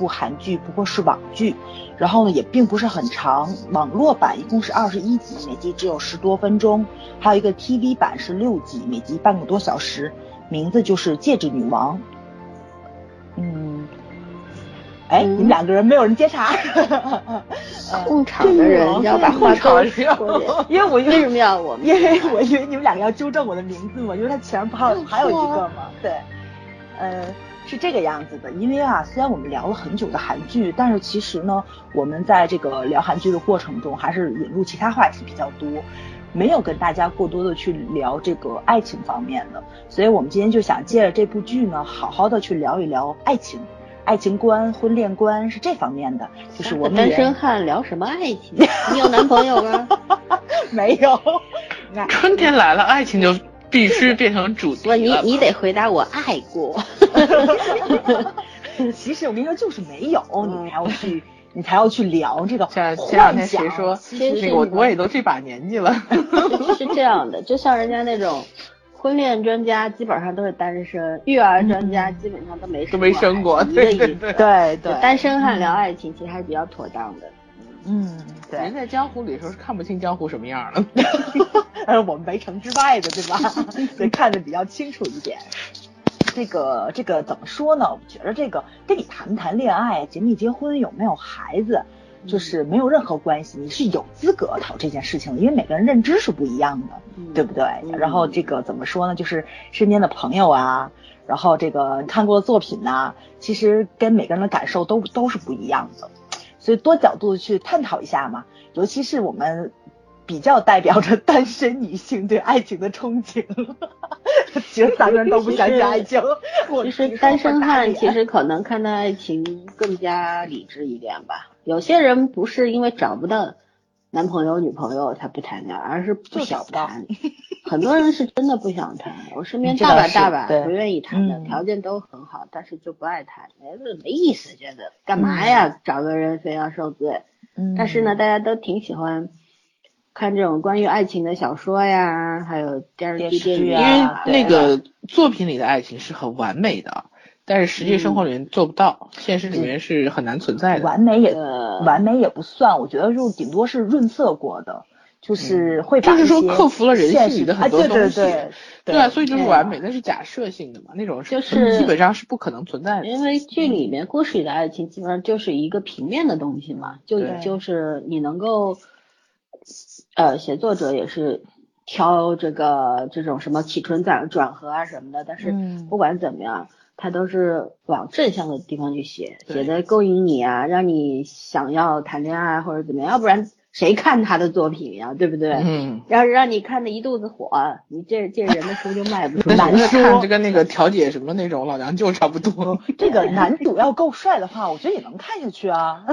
部韩剧，不过是网剧，然后呢，也并不是很长，网络版一共是二十一集，每集只有十多分钟，还有一个 TV 版是六集，每集半个多小时，名字就是《戒指女王》。嗯，哎，你们两个人没有人接茬，控场的人要把话都说，因为我为什么要我？因为我以为你们两个要纠正我的名字嘛，因为他前面还有还有一个嘛，对，呃，是这个样子的。因为啊，虽然我们聊了很久的韩剧，但是其实呢，我们在这个聊韩剧的过程中，还是引入其他话题比较多，没有跟大家过多的去聊这个爱情方面的。所以我们今天就想借着这部剧呢，好好的去聊一聊爱情。爱情观、婚恋观是这方面的，就是我们单身汉聊什么爱情？你有男朋友吗？没有。春天来了，爱情就必须变成主题不，你你得回答我爱过。其实我跟你说，就是没有，你才要去，你才要去聊这个。前前两天谁说？那个我我也都这把年纪了。是这样的，就像人家那种。婚恋专家基本上都是单身，育儿专家基本上都没都没生过，对对对对对，单身汉聊爱情其实还是比较妥当的。嗯，对。人在江湖里时候是看不清江湖什么样的，但 是我们围城之外的，对吧？所以看得比较清楚一点。这个这个怎么说呢？我觉得这个跟你谈不谈恋爱、结没结婚、有没有孩子。就是没有任何关系，你是有资格讨这件事情的，因为每个人认知是不一样的，对不对？然后这个怎么说呢？就是身边的朋友啊，然后这个看过的作品呐，其实跟每个人的感受都都是不一样的，所以多角度去探讨一下嘛，尤其是我们。比较代表着单身女性对爱情的憧憬，其实三个人都不相信爱情。其实单身汉其实可能看待爱情更加理智一点吧。有些人不是因为找不到男朋友女朋友才不谈恋爱，而是不想谈。很多人是真的不想谈，我身边大把大把不愿意谈的，条件都很好，但是就不爱谈，哎，没意思，觉得干嘛呀？找个人非要受罪。但是呢，大家都挺喜欢。看这种关于爱情的小说呀，还有电视剧、电影啊，因为那个作品里的爱情是很完美的，但是实际生活里面做不到，现实里面是很难存在的。完美也完美也不算，我觉得就顶多是润色过的，就是会就是说克服了人性里的很多东西。对对对，对啊，所以就是完美，那是假设性的嘛，那种就是基本上是不可能存在的。因为剧里面故事里的爱情基本上就是一个平面的东西嘛，就就是你能够。呃，写作者也是挑这个这种什么起承转转合啊什么的，但是不管怎么样，他都是往正向的地方去写，写的勾引你啊，让你想要谈恋爱或者怎么样，要不然谁看他的作品呀，对不对？嗯。要是让你看的一肚子火，你这这人的书就卖不出。难看就跟那个调解什么那种老娘舅差不多。这个男主要够帅的话，我觉得也能看下去啊。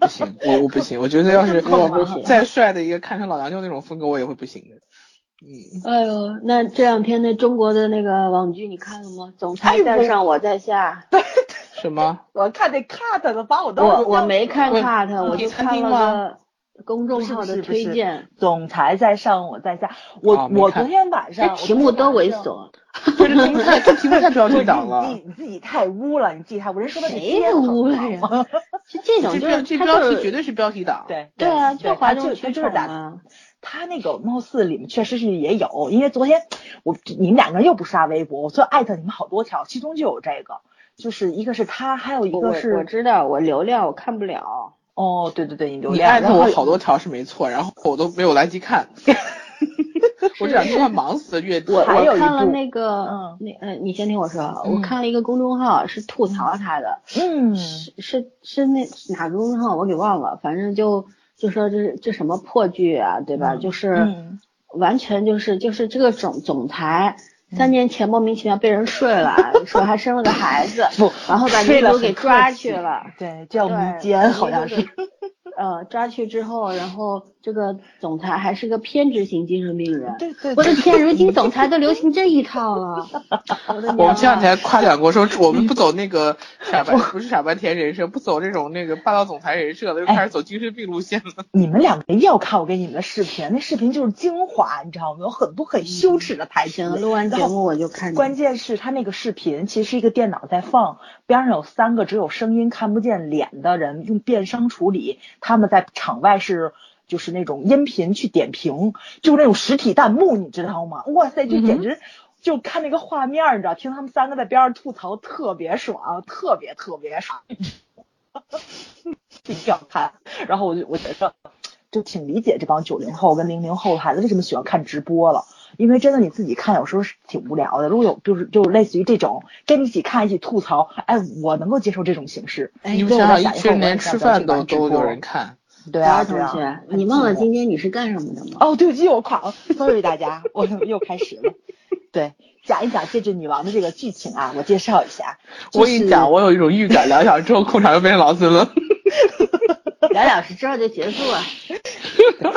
不行，我我不行，我觉得要是 再帅的一个看成老娘舅那种风格，我也会不行的。嗯。哎呦，那这两天那中国的那个网剧你看了吗？总裁在上我在下。对。什么？我看那 cut 的把我都。我我没看 cut，我就看了个公众号的推荐。总裁在上我在下，我我昨天晚上题目都猥琐。这题目太这题目太标题党了。你自己太污了，你自己太污。人说的谁污了呀？是这种就是这标题绝对是标题党。对对啊，就哗众取宠啊。他那个貌似里面确实是也有，因为昨天我你们两个人又不刷微博，我就艾特你们好多条，其中就有这个，就是一个是他，还有一个是我知道我流量我看不了。哦，对对对，你流量。你艾特我好多条是没错，然后我都没有来及看。我这两天快忙死了，月我我看了那个，嗯，那嗯，你先听我说，我看了一个公众号是吐槽他的，嗯，是是是那哪个公众号我给忘了，反正就就说这这什么破剧啊，对吧？就是完全就是就是这个总总裁三年前莫名其妙被人睡了，说还生了个孩子，不，然后把女主给抓去了，对，叫迷奸好像是。呃，抓去之后，然后这个总裁还是个偏执型精神病人。对对，我的天，如今总裁都流行这一套了。我们前两天夸奖过，说 我们不走那个傻白，不是傻白甜人设，不走这种那个霸道总裁人设了，又开始走精神病路线了。你们两个一定要看我给你们的视频，那视频就是精华，你知道吗？有很多很羞耻的台词。录完节目我就看。关键是他那个视频其实是一个电脑在放，边上有三个只有声音看不见脸的人用变声处理，他们在场外是。就是那种音频去点评，就是那种实体弹幕，你知道吗？哇塞，就简直就看那个画面，你知道，听他们三个在边上吐槽，特别爽，特别特别爽，一定要看。然后我就我觉得就挺理解这帮九零后跟零零后的孩子为什么喜欢看直播了，因为真的你自己看有时候是挺无聊的。如果有就是就类似于这种跟你一起看一起吐槽，哎，我能够接受这种形式。你们想想，一群连吃饭都都有人看。对啊，同学，你忘了今天你是干什么的吗？哦，对不起，我垮了，sorry 大家，我又开始了。对，讲一讲戒指女王的这个剧情啊，我介绍一下。我跟你讲，我有一种预感，两小时之后控场又变成老孙了。两小时之后就结束了，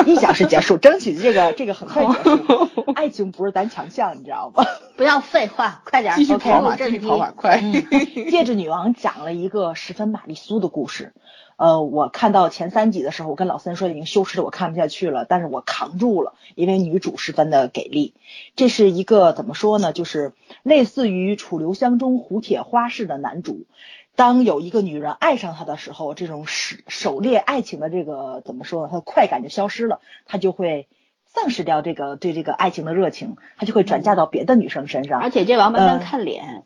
一小时结束，争取这个这个很快结束。爱情不是咱强项，你知道吗？不要废话，快点，继续跑马，继续跑马，快。戒指女王讲了一个十分玛丽苏的故事。呃，我看到前三集的时候，我跟老三说已经羞耻的我看不下去了，但是我扛住了，因为女主十分的给力。这是一个怎么说呢？就是类似于《楚留香》中胡铁花式的男主，当有一个女人爱上他的时候，这种狩狩猎爱情的这个怎么说呢？他的快感就消失了，他就会丧失掉这个对这个爱情的热情，他就会转嫁到别的女生身上。而且这王八蛋看脸。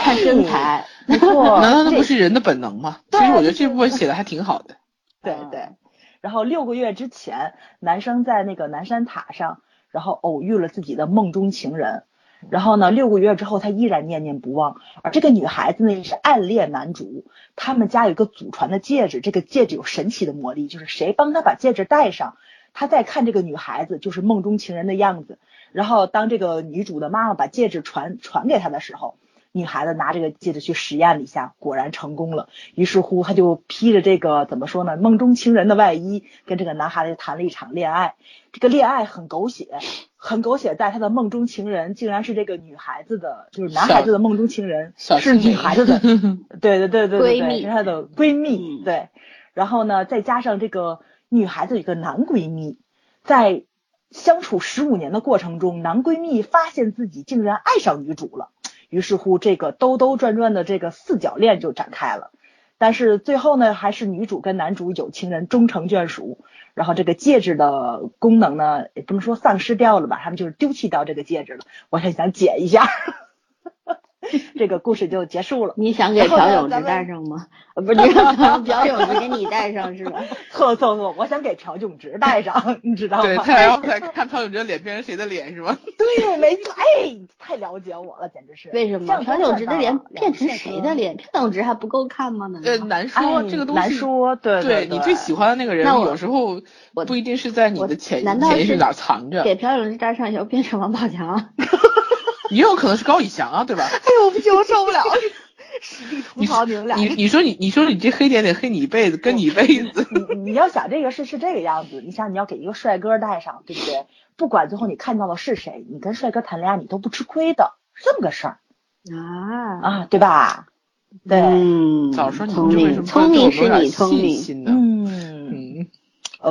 看身材，没错，难道那不是人的本能吗？其实我觉得这部分写的还挺好的。对对，然后六个月之前，男生在那个南山塔上，然后偶遇了自己的梦中情人，然后呢，六个月之后他依然念念不忘。而这个女孩子呢，也是暗恋男主。他们家有一个祖传的戒指，这个戒指有神奇的魔力，就是谁帮他把戒指戴上，他再看这个女孩子就是梦中情人的样子。然后当这个女主的妈妈把戒指传传给他的时候。女孩子拿这个戒指去实验了一下，果然成功了。于是乎，她就披着这个怎么说呢，梦中情人的外衣，跟这个男孩子谈了一场恋爱。这个恋爱很狗血，很狗血，在她的梦中情人竟然是这个女孩子的，就是男孩子的梦中情人是女孩子的，对对对对对，是她的闺蜜。对，然后呢，再加上这个女孩子有个男闺蜜，在相处十五年的过程中，男闺蜜发现自己竟然爱上女主了。于是乎，这个兜兜转转的这个四角恋就展开了，但是最后呢，还是女主跟男主有情人终成眷属。然后这个戒指的功能呢，也不能说丧失掉了吧，他们就是丢弃掉这个戒指了。我很想解一下。这个故事就结束了。你想给朴永植戴上吗？不是，朴永植给你戴上是吧？错错错，我想给朴永植戴上，你知道吗？对，他要看看朴永植的脸变成谁的脸是吗？对，没错。哎，太了解我了，简直是。为什么？朴永植的脸变成谁的脸？朴永植还不够看吗？呃，难说，这个东西难说。对对，你最喜欢的那个人，有时候不一定是在你的潜潜意识哪藏着。给朴永植戴上以后变成王宝强。也有可能是高以翔啊，对吧？哎呦，不行，我受不了了，实力吐槽你们俩。你你说你你说你这黑点得黑你一辈子，跟你一辈子。你你要想这个事是这个样子，你想你要给一个帅哥戴上，对不对？不管最后你看到的是谁，你跟帅哥谈恋爱你都不吃亏的，是这么个事儿啊啊，对吧？对，早说你聪明，聪明是你聪明，嗯。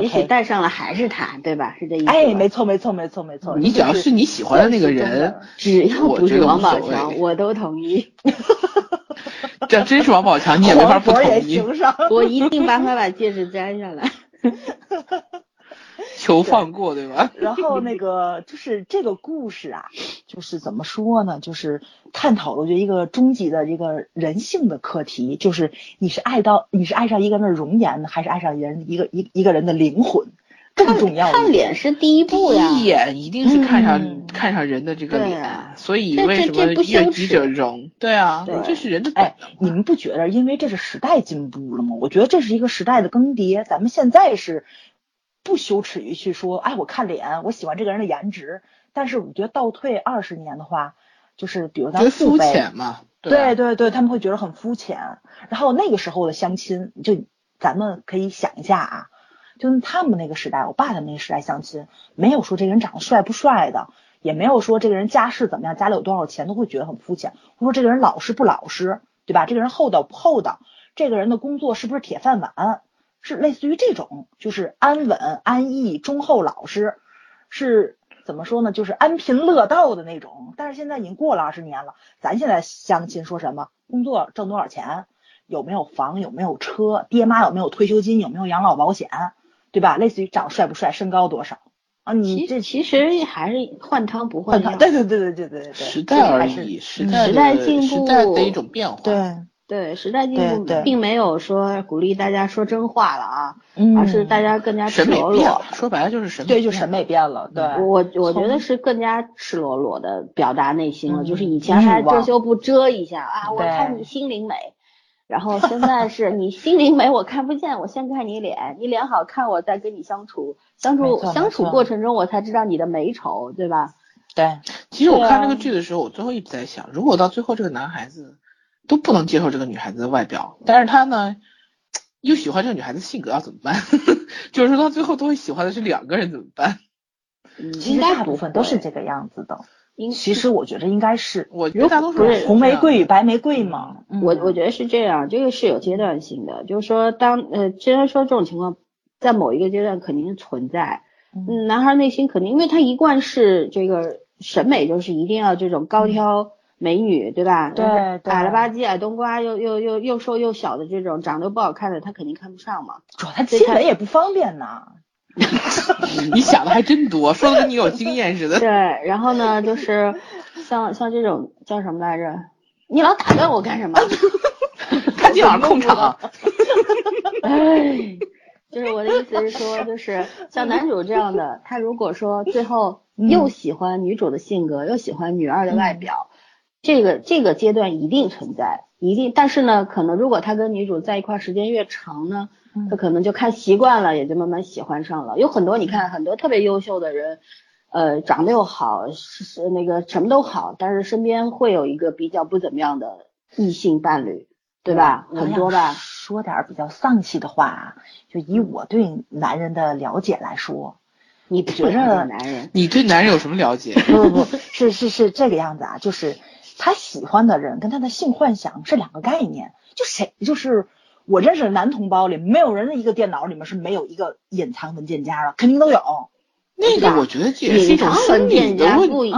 也许戴上了还是他，对吧？是这意思。哎，没错，没错，没错，没错。你只要是你喜欢的那个人，只要不是王宝强，我都同意。这真是王宝强，你也没法不同意。我一定帮他把戒指摘下来。求放过，对吧？然后那个就是这个故事啊，就是怎么说呢？就是探讨了就一个终极的一个人性的课题，就是你是爱到你是爱上一个人的容颜呢，还是爱上人一个一一个人的灵魂？更重要，看脸是第一步呀，第一眼一定是看上看上人的这个脸，所以为什么悦己者容？对啊，这是人的。哎，你们不觉得因为这是时代进步了吗？我觉得这是一个时代的更迭，咱们现在是。不羞耻于去说，哎，我看脸，我喜欢这个人的颜值。但是我觉得倒退二十年的话，就是比如咱肤浅嘛，对对对，他们会觉得很肤浅。然后那个时候的相亲，就咱们可以想一下啊，就他们那个时代，我爸他们那个时代相亲，没有说这个人长得帅不帅的，也没有说这个人家世怎么样，家里有多少钱，都会觉得很肤浅。或者说这个人老实不老实，对吧？这个人厚道不厚道？这个人的工作是不是铁饭碗？是类似于这种，就是安稳、安逸、忠厚、老实，是怎么说呢？就是安贫乐道的那种。但是现在已经过了二十年了，咱现在相亲说什么？工作挣多少钱？有没有房？有没有车？爹妈有没有退休金？有没有养老保险？对吧？类似于长帅不帅？身高多少？啊，你这其实还是换汤不换药。对对对对对对对，时代而已，时代进步，时代的一种变化。对。对时代进步，并没有说鼓励大家说真话了啊，而是大家更加赤裸裸。说白了就是审美，对，就审美变了。对，我我觉得是更加赤裸裸的表达内心了。就是以前还遮羞布遮一下啊，我看你心灵美，然后现在是你心灵美我看不见，我先看你脸，你脸好看我再跟你相处，相处相处过程中我才知道你的美丑，对吧？对。其实我看这个剧的时候，我最后一直在想，如果到最后这个男孩子。都不能接受这个女孩子的外表，但是他呢又喜欢这个女孩子性格，要怎么办？就是说到最后都会喜欢的是两个人，怎么办？其实大部分都是这个样子的。其实我觉得应该是，我觉得大多数是红玫瑰与白玫瑰嘛。我我觉得是这样，这个是有阶段性的，就是说当呃，既然说这种情况在某一个阶段肯定存在，嗯，男孩内心肯定，因为他一贯是这个审美就是一定要这种高挑。美女对吧？对，矮了吧唧、矮冬瓜又又又又瘦又小的这种长得又不好看的，他肯定看不上嘛。主要他亲吻也不方便呢。你想的还真多，说的跟你有经验似的。对，然后呢，就是像像这种叫什么来着？你老打断我干什么？看电脑控场。哎，就是我的意思是说，就是像男主这样的，他如果说最后又喜欢女主的性格，又喜欢女二的外表。这个这个阶段一定存在，一定，但是呢，可能如果他跟女主在一块时间越长呢，他可能就看习惯了，也就慢慢喜欢上了。有很多你看，很多特别优秀的人，呃，长得又好，是是那个什么都好，但是身边会有一个比较不怎么样的异性伴侣，对吧？很多吧。说点比较丧气的话，就以我对男人的了解来说。你不觉得男人？你对男人有什么了解？不不不是是是这个样子啊，就是他喜欢的人跟他的性幻想是两个概念。就谁就是我认识的男同胞里，没有人的一个电脑里面是没有一个隐藏文件夹的，肯定都有。那个我觉得也是一种文件夹不不一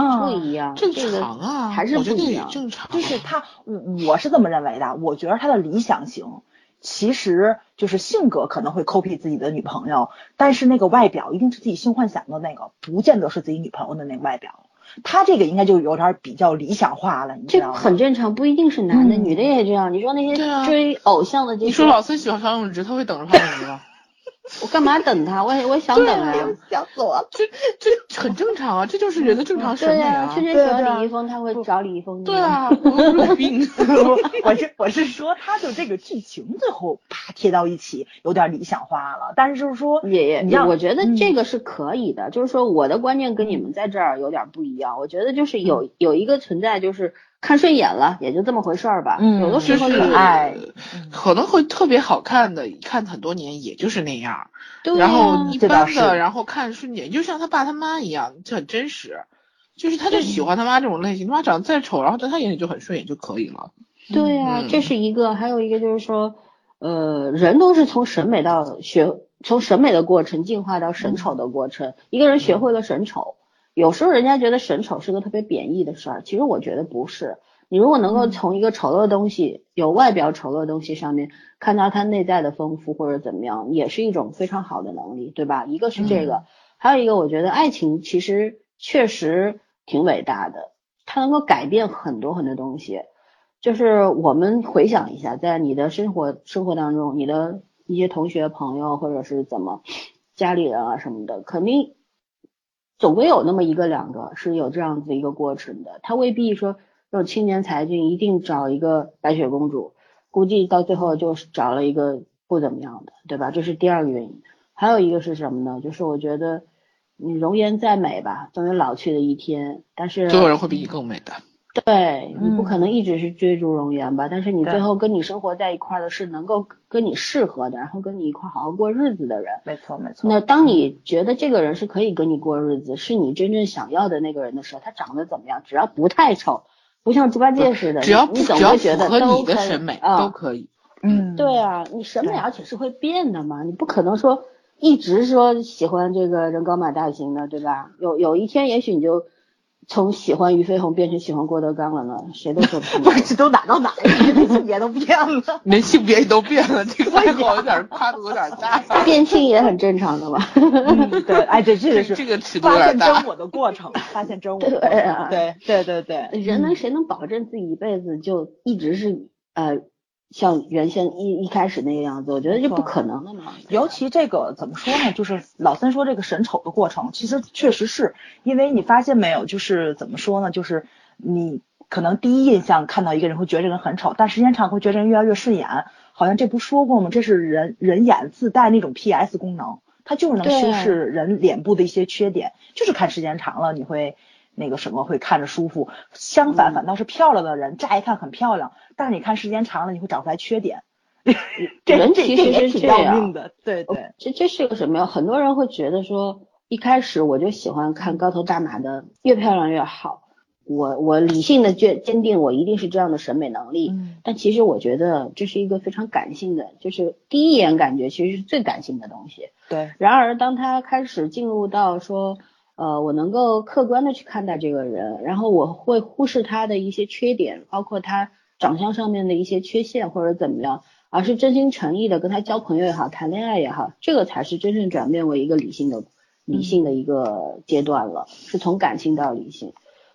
样，正常啊，还是不一样，正常。就是他，我我是这么认为的，我觉得他的理想型。其实就是性格可能会 copy 自己的女朋友，但是那个外表一定是自己性幻想的那个，不见得是自己女朋友的那个外表。他这个应该就有点比较理想化了，你知道吗？这很正常，不一定是男的，女的也这样。你说那些追偶像的这些，你说老孙喜欢方永直，他会等着方永直吗？我干嘛等他？我也我想等啊，想死我了。这这很正常啊，这就是人的正常审美啊。圈圈喜欢李易峰，他会找李易峰。对啊，有病。我是我是说，他就这个剧情最后啪贴到一起，有点理想化了。但是就是说，也也，我觉得这个是可以的。就是说，我的观念跟你们在这儿有点不一样。我觉得就是有有一个存在，就是。看顺眼了，也就这么回事儿吧。嗯，有的时候可爱，可能会特别好看的，看很多年也就是那样。对然后一般的，然后看顺眼，就像他爸他妈一样，就很真实。就是他就喜欢他妈这种类型，他妈长得再丑，然后在他眼里就很顺眼就可以了。对呀，这是一个，还有一个就是说，呃，人都是从审美到学，从审美的过程进化到审丑的过程。一个人学会了审丑。有时候人家觉得审丑是个特别贬义的事儿，其实我觉得不是。你如果能够从一个丑陋的东西，有外表丑陋的东西上面看到它内在的丰富或者怎么样，也是一种非常好的能力，对吧？一个是这个，还有一个我觉得爱情其实确实挺伟大的，它能够改变很多很多东西。就是我们回想一下，在你的生活生活当中，你的一些同学朋友或者是怎么家里人啊什么的，肯定。总归有那么一个两个是有这样子一个过程的，他未必说这种青年才俊一定找一个白雪公主，估计到最后就是找了一个不怎么样的，对吧？这是第二个原因。还有一个是什么呢？就是我觉得你容颜再美吧，总有老去的一天。但是总有人会比你更美的。对你不嗯可能一直是追逐容颜吧，但是你最后跟你生活在一块儿的是能够跟你适合的，然后跟你一块儿好好过日子的人。没错没错。那当你觉得这个人是可以跟你过日子，是你真正想要的那个人的时候，他长得怎么样，只要不太丑，不像猪八戒似的，只要你总只要会觉得你的审美啊都可以。嗯，对啊，你审美而且是会变的嘛，你不可能说一直说喜欢这个人高马大型的，对吧？有有一天也许你就从喜欢俞飞鸿变成喜欢郭德纲了呢，谁都说不 不是，这都哪到哪了？性别都变了。连性别都变了，这个爱好有点跨度有点大。变性也很正常的嘛。嗯，对，哎，对，这个是这个尺度有发点大现真我的过程，发现真我对。对对对对，人能谁能保证自己一辈子就一直是呃像原先一一开始那个样子？我觉得这不可能的嘛。尤其这个怎么说呢？就是老三说这个审丑的过程，其实确实是因为你发现没有，就是怎么说呢？就是你可能第一印象看到一个人会觉得这个人很丑，但时间长会觉得这人越来越顺眼。好像这不说过吗？这是人人眼自带那种 PS 功能，它就是能修饰人脸部的一些缺点，就是看时间长了你会。那个什么会看着舒服，相反嗯反倒是漂亮的人乍一看很漂亮，但是你看时间长了你会找出来缺点，人其实是这样命的，对对。这这是个什么呀？很多人会觉得说，一开始我就喜欢看高头大马的，越漂亮越好。我我理性的坚坚定，我一定是这样的审美能力。嗯但其实我觉得这是一个非常感性的，就是第一眼感觉其实是最感性的东西。对，然而，当他开始进入到说，呃，我能够客观的去看待这个人，然后我会忽视他的一些缺点，包括他长相上面的一些缺陷或者怎么样，而是真心诚意的跟他交朋友也好，谈恋爱也好，这个才是真正转变为一个理性的、理性的一个阶段了，是从感性到理性。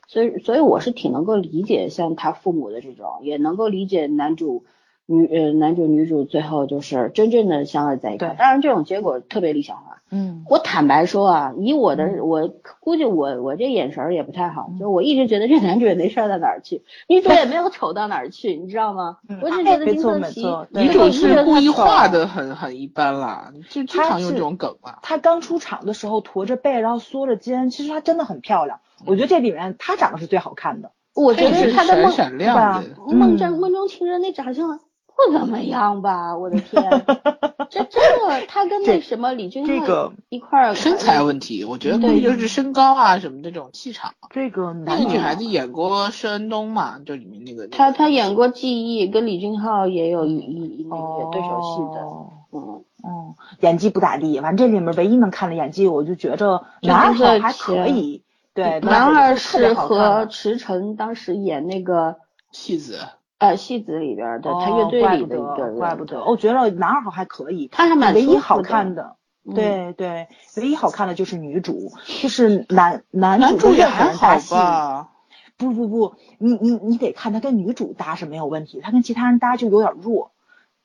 所以，所以我是挺能够理解像他父母的这种，也能够理解男主。女呃，男主女主最后就是真正的相爱在一块，当然这种结果特别理想化，嗯我坦白说啊，以我的、嗯我估计我我这眼神儿也不太好，就我一直觉得这男主也没帅到哪儿去，女主也没有丑到哪儿去，你知道吗？嗯我只觉得没错金色旗没错女主是故意画的，很很一般啦，就经常用这种梗嘛。她刚出场的时候驼着背，然后缩着肩，其实她真的很漂亮。我觉得这里面她长得是最好看的。我觉得是他的梦闪闪亮的，梦嗯中梦中情人那长相不怎么样吧？我的天，这真的他跟那什么李俊浩这个一块儿身材问题，我觉得估对计就是身高啊什么这种气场。这个那男个女孩子演过施恩东嘛，就里面那个。他他演过《记忆》，跟李俊浩也有一一一那个对手戏的，哦嗯。嗯，演技不咋地。完这里面唯一能看的演技，我就觉着男二号还可以。对，男二是和池诚当时演那个戏子，呃戏子里边的，他乐哦队里的一怪不得个人，怪不得，我觉得男二号还可以。他还蛮舒服唯一好看的，嗯对对，唯一好看的就是女主，就是男男男主也还好人搭戏。吧。不不不，你你你得看他跟女主搭是没有问题，他跟其他人搭就有点弱，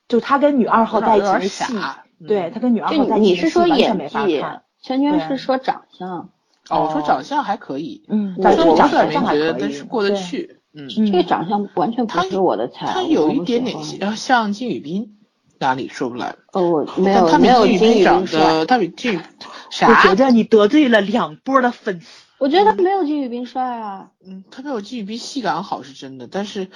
就他跟女二号在一起有点的戏，对他跟女二号在一起你是说演技看。，圈圈是说长相，哦，我说长相还可以，嗯，我长说我长我相还可以，没觉得，但是过得。去。这个长相完全不是我的菜，他我有一点点像像金宇彬，哪里说不来？哦，我没有他比有没有金宇彬长得，他比金宇我觉？得你得罪了两波的粉丝。我觉得他没有金宇彬帅啊，嗯，他没有金宇彬戏感好是真的，但是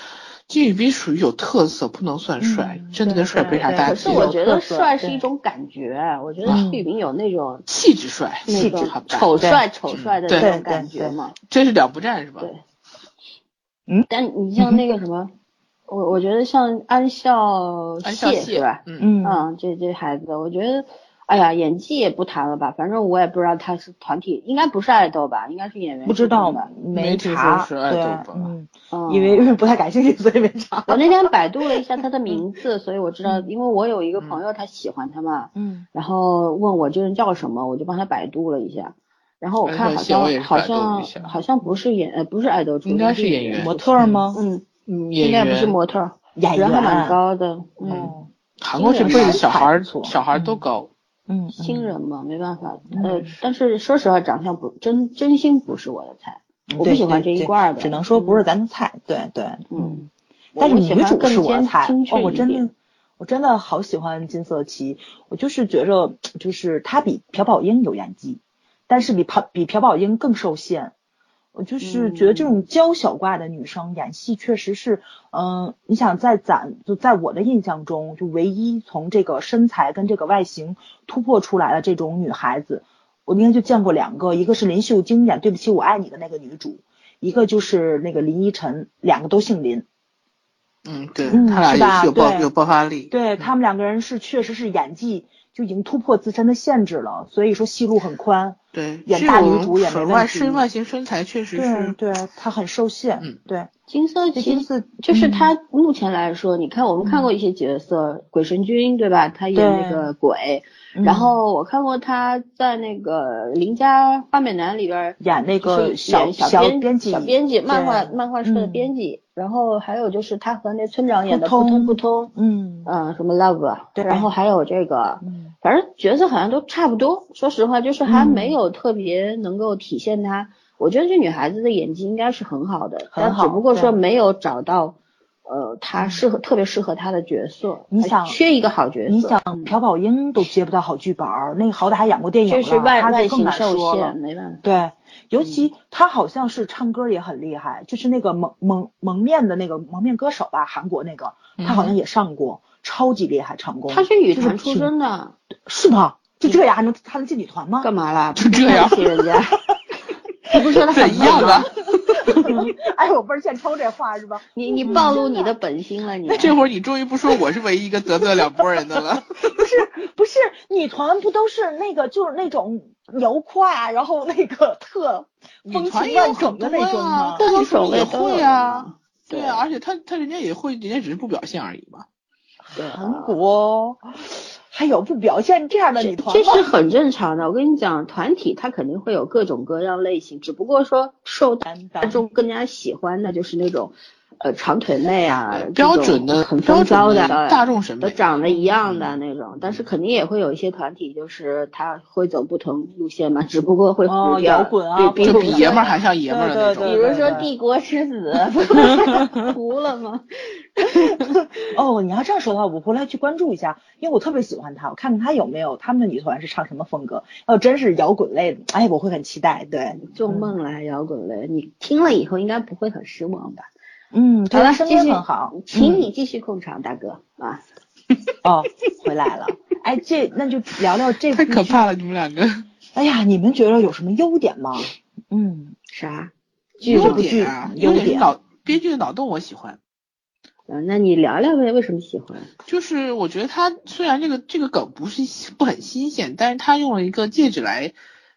金宇彬属于有特色，不能算帅，嗯真的跟帅没啥对搭可是。我觉得帅是一种感觉，我觉得嗯金宇彬有那种气质帅，气质好丑帅丑帅的那种感觉嘛。这是两不占是吧？对，嗯，但你像那个什么，我我觉得像安孝安孝燮燮是吧？嗯，嗯。嗯，这这孩子，我觉得，哎呀，演技也不谈了吧，反正我也不知道他是团体，应该不是爱豆吧，应该是演员。不知道吧？没听查，说是爱对，嗯，嗯，因为因为不太感兴趣，所以没查。我那天百度了一下他的名字，所以我知道，因为我有一个朋友他喜欢他嘛，嗯。然后问我这人叫什么，我就帮他百度了一下，然后我看好像好像好像不是演呃不是爱豆出身，应该是演员模特儿吗？嗯，嗯，应该不是。模特儿，演人还蛮。高的，嗯，哦，韩国是不是小孩儿不错小孩儿都高，嗯，新人嘛，没办法，嗯呃，但是说实话，长相不真真心不是我的菜，我不喜欢这一挂的，只能说不是咱的菜。对对，嗯，但是女主是更尖我的菜哦，我真的，我真的好喜欢金色旗，我就是觉着，就是她比朴宝英有演技，但是比朴比朴宝英更受限。我就是觉得这种娇小挂的女生演戏确实是，嗯，你想在咱就在我的印象中，就唯一从这个身材跟这个外形突破出来的这种女孩子，我应该就见过两个，一个是林秀晶演《对不起我爱你》的那个女主，一个就是那个林依晨，两个都姓林。嗯，对他俩也是有爆有爆发力，对他们两个人是确实是演技。就已经突破自身的限制了，所以说戏路很宽。对，演大女主也没问题。身外形身材确实是，对，她很受限。嗯，对。金色金色就是她目前来说，你看我们看过一些角色，鬼神君对吧？她演那个鬼。然后我看过她在那个邻家花美男里边演那个小小编辑，小编辑漫画漫画社的编辑。然后还有就是他和那村长演的扑通扑通，嗯嗯，什么 love，对。然后还有这个，反正角色好像都差不多。说实话，就是还没有特别能够体现她。我觉得这女孩子的演技应该是很好的，但只不过说没有找到。呃，他适合特别适合他的角色，你想缺一个好角色，你想朴宝英都接不到好剧本，那个好歹还演过电影了，他就更难说了。没办法。对，尤其他好像是唱歌也很厉害，就是那个蒙蒙蒙面的那个蒙面歌手吧，韩国那个，他好像也上过，超级厉害，唱功。他是女团出身的，是吗？就这样还能还能进女团吗？干嘛啦？就这样，人家。你不说他很一样的？哎，我不是欠抽这话是吧？你你暴露你的本心了，你 这会儿你终于不说我是唯一一个得罪了两拨人的了。不是不是，女团不都是那个就是那种牛胯，然后那个特风情万种的那种吗？各种手也会啊，对啊，而且他他人家也会，人家只是不表现而已嘛。韩国。还有不表现这样的女团这是很正常的。我跟你讲，团体它肯定会有各种各样类型，只不过说受大众更加喜欢的就是那种。呃，长腿妹啊，标准的很风骚的大众审美，都长得一样的那种，但是肯定也会有一些团体，就是他会走不同路线嘛，只不过会摇滚啊，比比爷们儿还像爷们儿的那种，比如说帝国之子，糊了吗？哦，你要这样说的话，我回来去关注一下，因为我特别喜欢他，我看看他有没有他们的女团是唱什么风格。要真是摇滚类的，哎，我会很期待。对，做梦了，摇滚类，你听了以后应该不会很失望吧？嗯，好了，声音很好，请你继续控场，大哥啊。哦，回来了。哎，这那就聊聊这太可怕了，你们两个。哎呀，你们觉得有什么优点吗？嗯，啥？优点啊，优点脑编剧的脑洞我喜欢。嗯，那你聊聊呗，为什么喜欢？就是我觉得他虽然这个这个梗不是不很新鲜，但是他用了一个戒指来。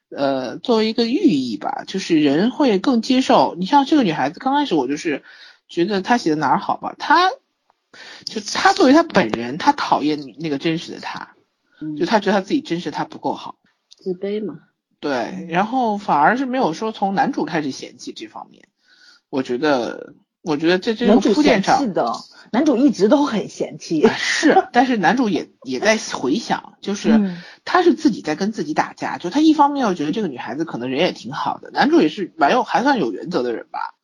呃，作为一个寓意吧，就是人会更接受。你像这个女孩子，刚开始我就是觉得他写的哪儿好吧，他就他作为他本人，他讨厌那个真实的他，就他觉得他自己真实，他不够好，自卑嘛。对，然后反而是没有说从男主开始嫌弃这方面，我觉得。我觉得这这个铺垫上，的男主一直都很嫌弃，是，但是男主也也在回想，就是他是自己在跟自己打架，就他一方面又觉得这个女孩子可能人也挺好的，男主也是蛮有还算有原则的人吧，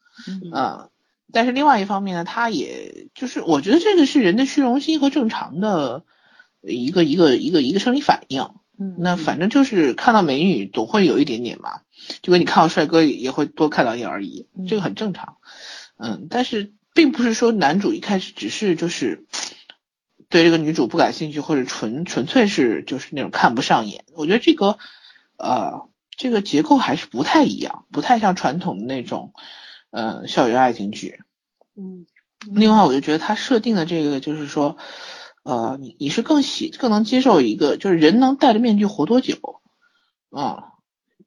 嗯，但是另外一方面呢，他也就是我觉得这个是人的虚荣心和正常的一个一个一个一个生理反应，嗯，那反正就是看到美女总会有一点点嘛，就跟你看到帅哥也会多看到一点而已，这个很正常。嗯，但是并不是说男主一开始只是就是对这个女主不感兴趣，或者纯纯粹是就是那种看不上眼。我觉得这个呃这个结构还是不太一样，不太像传统的那种呃校园爱情剧。嗯，另外我就觉得他设定的这个就是说呃你你是更喜更能接受一个就是人能戴着面具活多久？嗯，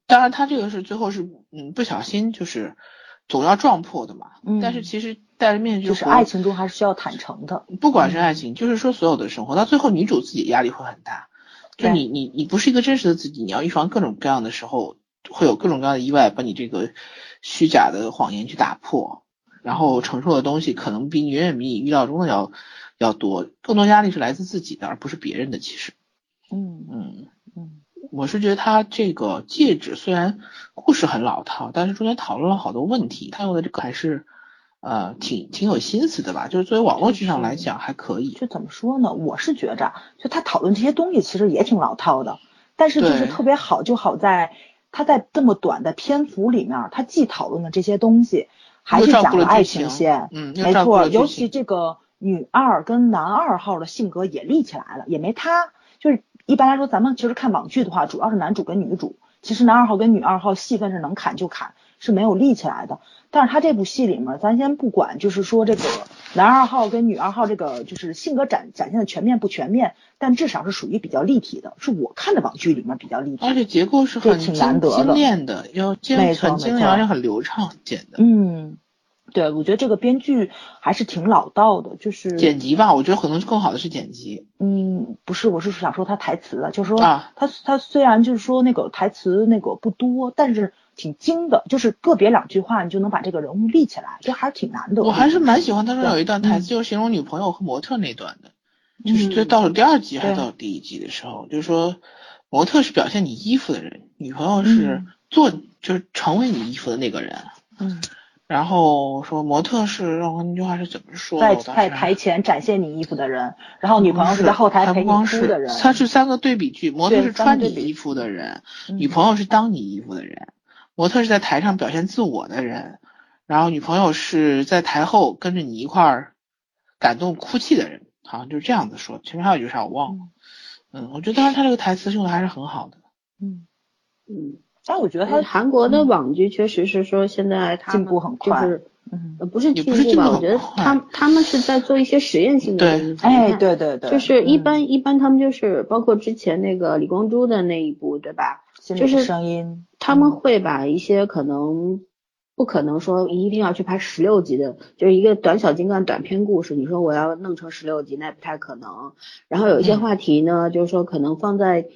当然他这个是最后是嗯不小心就是。总要撞破的嘛，但是其实戴着面具，就是爱情中还是需要坦诚的。不管是爱情，就是说所有的生活，到最后女主自己压力会很大。就你你你不是一个真实的自己，你要预防各种各样的时候，会有各种各样的意外把你这个虚假的谎言去打破，然后承受的东西可能比你远远比你预料中的要要多，更多压力是来自自己的，而不是别人的。其实，嗯嗯嗯。我是觉得他这个戒指虽然故事很老套，但是中间讨论了好多问题，他用的这个还是呃挺挺有心思的吧？就是作为网络剧上来讲还可以。就怎么说呢？我是觉着，就他讨论这些东西其实也挺老套的，但是就是特别好，就好在他在这么短的篇幅里面，他既讨论了这些东西，还是讲了爱情线，嗯，没错，尤其这个女二跟男二号的性格也立起来了，也没他，就是一般来说，咱们其实看网剧的话，主要是男主跟女主，其实男二号跟女二号戏份是能砍就砍。是没有立起来的，但是他这部戏里面，咱先不管，就是说这个男二号跟女二号这个就是性格展展现的全面不全面，但至少是属于比较立体的，是我看的网剧里面比较立体，而且结构是很挺难得的，精炼的，要精很精炼而且很流畅剪的。嗯，对，我觉得这个编剧还是挺老道的，就是剪辑吧，我觉得可能更好的是剪辑。嗯，不是，我是想说他台词的，就是说他他虽然就是说那个台词那个不多，但是。挺精的，就是个别两句话，你就能把这个人物立起来，这还是挺难的。我还是蛮喜欢他说有一段台词，就是形容女朋友和模特那段的，就是这倒数第二集还是倒数第一集的时候，就是说模特是表现你衣服的人，女朋友是做就是成为你衣服的那个人。嗯。然后说模特是，那句话是怎么说？在在台前展现你衣服的人，然后女朋友是在后台陪你哭的人。他是三个对比句，模特是穿你衣服的人，女朋友是当你衣服的人。模特是在台上表现自我的人，然后女朋友是在台后跟着你一块儿感动哭泣的人，好像就是这样子说。前面还有一句啥我忘了。嗯，我觉得当时他这个台词用的还是很好的。嗯嗯，但我觉得他韩国的网剧确实是说现在进步很快，就是嗯不是进步吧？我觉得他他们是在做一些实验性的东西。哎，对对对，就是一般一般他们就是包括之前那个李光洙的那一部，对吧？就是声音，他们会把一些可能不可能说一定要去拍十六集的，就是一个短小精干短篇故事。你说我要弄成十六集，那不太可能。然后有一些话题呢，就是说可能放在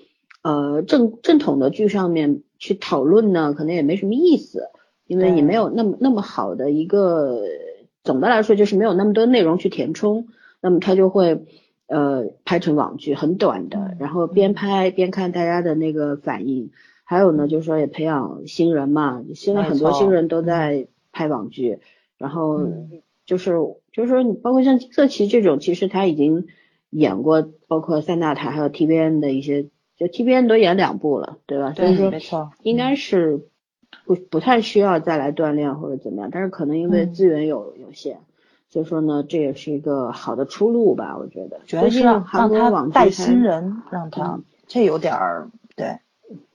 呃正正统的剧上面去讨论呢，可能也没什么意思，因为你没有那么那么好的一个，总的来说就是没有那么多内容去填充，那么他就会。呃，拍成网剧很短的，然后边拍边看大家的那个反应，还有呢，就是说也培养新人嘛，现在很多新人都在拍网剧，然后就是就是说你包括像金色旗这种，其实他已经演过，包括三大台还有 TVN 的一些，就 TVN 都演两部了，对吧？所以说没错，应该是不不太需要再来锻炼或者怎么样，但是可能因为资源有有限。所以说呢，这也是一个好的出路吧，我觉得。主要是让他带新人，让他这有点儿对。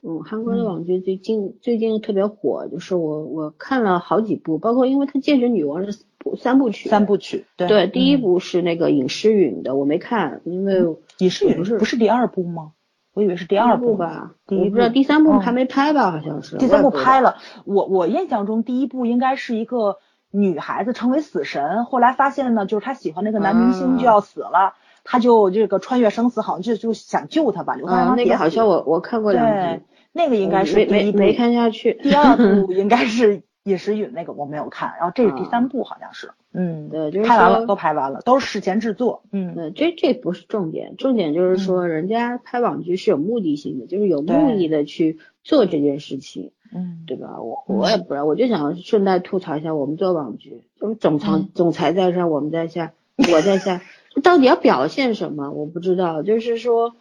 嗯，韩国的网剧最近最近特别火，就是我我看了好几部，包括因为他《剑神女王》是三部曲。三部曲。对。对，第一部是那个尹诗允的，我没看，因为尹诗允不是不是第二部吗？我以为是第二部吧。第一部。第三部还没拍吧？好像是。第三部拍了，我我印象中第一部应该是一个。女孩子成为死神，后来发现呢，就是她喜欢那个男明星就要死了，她就这个穿越生死，好像就就想救他吧，刘欢那个好像我我看过两集，那个应该是没没看下去。第二部 应该是叶时允那个我没有看，然后这是第三部好像是，嗯，对，就是拍完了都拍完了，都是事前制作，嗯，这这不是重点，重点就是说人家拍网剧是有目的性的，就是有目的的去做这件事情。嗯，对吧？我我也不知道，我就想顺带吐槽一下我们做网剧，就是总裁总裁在上，我们在下，我在下，到底要表现什么？我不知道。就是说，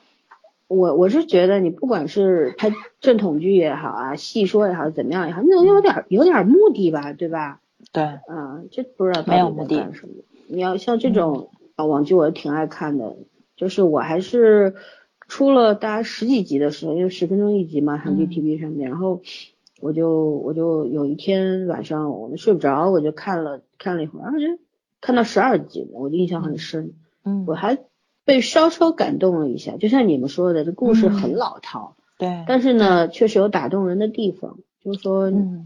我我是觉得你不管是拍正统剧也好啊，戏说也好，怎么样也好，你总有点有点目的吧，对吧？对，嗯，这不知道没有目的什么。你要像这种啊网剧，我挺爱看的，就是我还是出了大概十几集的时候，因为十分钟一集嘛，韩剧 TV 上面，然后。我就我就有一天晚上我们睡不着，我就看了看了一会儿，然后就看到十二集，我就印象很深。嗯，我还被稍稍感动了一下，就像你们说的，这故事很老套，对，但是呢，确实有打动人的地方。就是说，嗯，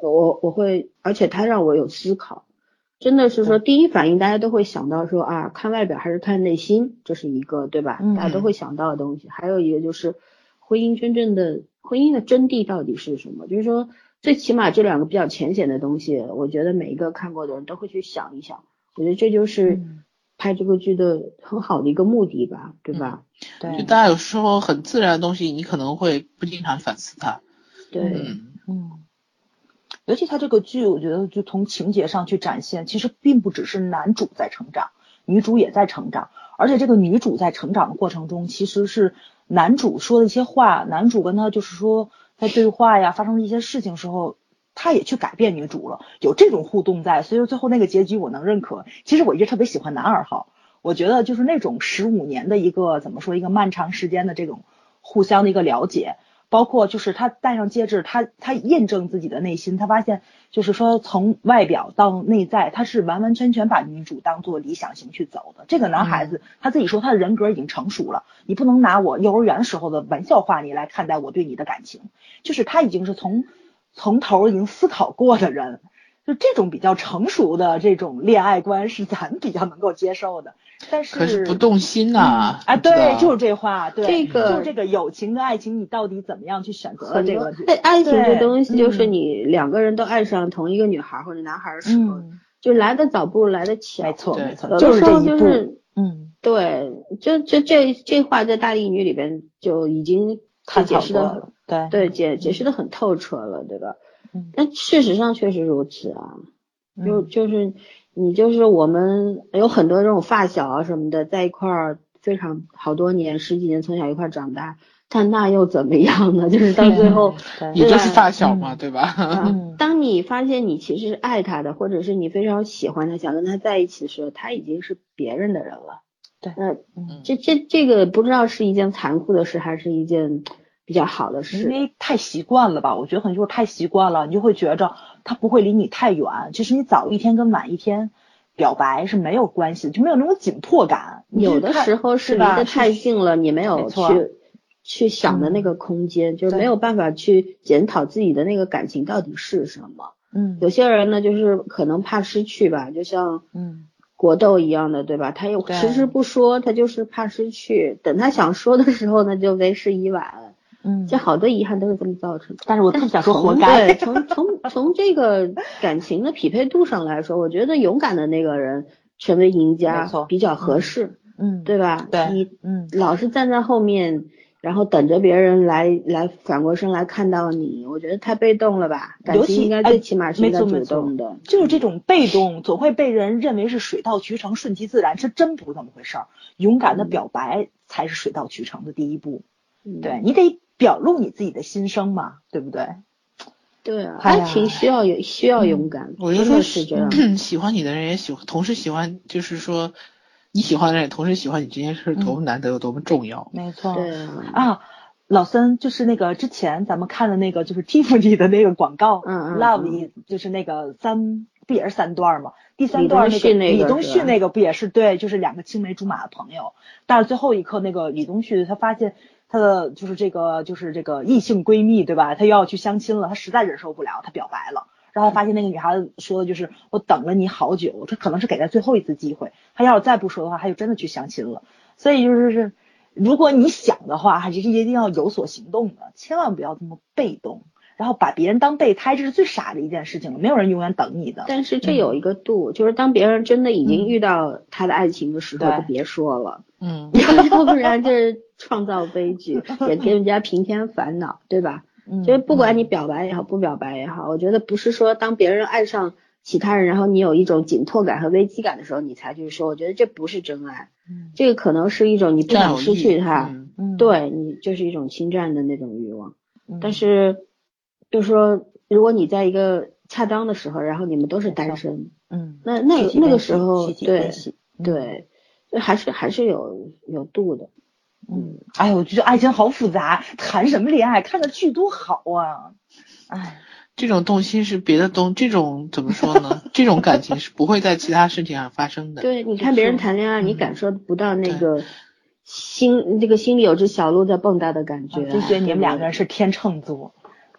我我会，而且他让我有思考，真的是说，第一反应大家都会想到说啊，看外表还是看内心，这是一个对吧？大家都会想到的东西。还有一个就是婚姻真正的。婚姻的真谛到底是什么？就是说，最起码这两个比较浅显的东西，我觉得每一个看过的人都会去想一想。我觉得这就是拍这个剧的很好的一个目的吧，对吧？对。就大家有时候很自然的东西，你可能会不经常反思它。对。嗯。尤其他这个剧，我觉得就从情节上去展现，其实并不只是男主在成长，女主也在成长，而且这个女主在成长的过程中，其实是。男主说的一些话，男主跟他就是说，在对话呀，发生了一些事情时候，他也去改变女主了，有这种互动在，所以说最后那个结局我能认可。其实我一直特别喜欢男二号，我觉得就是那种十五年的一个怎么说一个漫长时间的这种互相的一个了解。包括就是他戴上戒指，他他验证自己的内心，他发现就是说从外表到内在，他是完完全全把女主当做理想型去走的。这个男孩子他自己说他的人格已经成熟了，你不能拿我幼儿园时候的玩笑话你来看待我对你的感情，就是他已经是从从头已经思考过的人。就这种比较成熟的这种恋爱观是咱比较能够接受的，但是可是不动心呐！啊，对，就是这话，对，这个就是这个友情跟爱情，你到底怎么样去选择这个？对爱情这东西，就是你两个人都爱上同一个女孩或者男孩的时候，就来的早不如来的巧。没错，没错，就是这一步。嗯，对，就就这这话在大力女里边就已经解释的，对对解解释的很透彻了，对吧？但事实上确实如此啊，就就是你就是我们有很多这种发小啊什么的，在一块儿非常好多年十几年从小一块长大，但那又怎么样呢？就是到最后 也就是发小嘛，对吧？当你发现你其实是爱他的，或者是你非常喜欢他，想跟他在一起的时候，他已经是别人的人了。对，那这这这个不知道是一件残酷的事，还是一件。比较好的是，因为太习惯了吧？我觉得可能就是太习惯了，你就会觉着他不会离你太远。其实你早一天跟晚一天表白是没有关系，就没有那种紧迫感。有的时候是离得太近了，你没有去去想的那个空间，就没有办法去检讨自己的那个感情到底是什么。嗯，有些人呢，就是可能怕失去吧，就像嗯国斗一样的，对吧？他又迟迟不说，他就是怕失去。等他想说的时候呢，就为时已晚。嗯，这好多遗憾都是这么造成的。但是我特别想说，活该。对，从从从这个感情的匹配度上来说，我觉得勇敢的那个人成为赢家比较合适。嗯，对吧？对，你嗯老是站在后面，然后等着别人来来反过身来看到你，我觉得太被动了吧？感情应该最起码是应该主动的。就是这种被动，总会被人认为是水到渠成、顺其自然，这真不是那么回事儿。勇敢的表白才是水到渠成的第一步。对你得。表露你自己的心声嘛，对不对？对啊，爱情需要有需要勇敢。我就说是这样，喜欢你的人也喜欢，同时喜欢，就是说你喜欢的人也同时喜欢你这件事多么难得，有多么重要。没错。对啊，老森就是那个之前咱们看的那个就是 Tiffany 的那个广告，嗯嗯，Love 就是那个三不也是三段嘛？第三段那个李东旭那个不也是对，就是两个青梅竹马的朋友，但是最后一刻那个李东旭他发现。她的就是这个就是这个异性闺蜜对吧？她又要去相亲了，她实在忍受不了，她表白了。然后发现那个女孩子说的就是我等了你好久，她可能是给她最后一次机会。她要是再不说的话，她就真的去相亲了。所以就是是，如果你想的话，还是一定要有所行动的，千万不要这么被动，然后把别人当备胎，这是最傻的一件事情了。没有人永远等你的。但是这有一个度，就是当别人真的已经遇到他的爱情的时候，就别说了。嗯，要不然就是。创造悲剧，也给人家平添烦恼，对吧？嗯，就是不管你表白也好，不表白也好，我觉得不是说当别人爱上其他人，然后你有一种紧迫感和危机感的时候，你才去说，我觉得这不是真爱。嗯，这个可能是一种你不想失去他，嗯，对你就是一种侵占的那种欲望。嗯，但是就是说，如果你在一个恰当的时候，然后你们都是单身，嗯，那那那个时候，对对，就还是还是有有度的。嗯，哎呦，我觉得爱情好复杂，谈什么恋爱？看个剧多好啊！哎，这种动心是别的动，这种怎么说呢？这种感情是不会在其他事情上发生的。对，你看别人谈恋爱，你感受不到那个心，这个心里有只小鹿在蹦跶的感觉。就觉得你们两个人是天秤座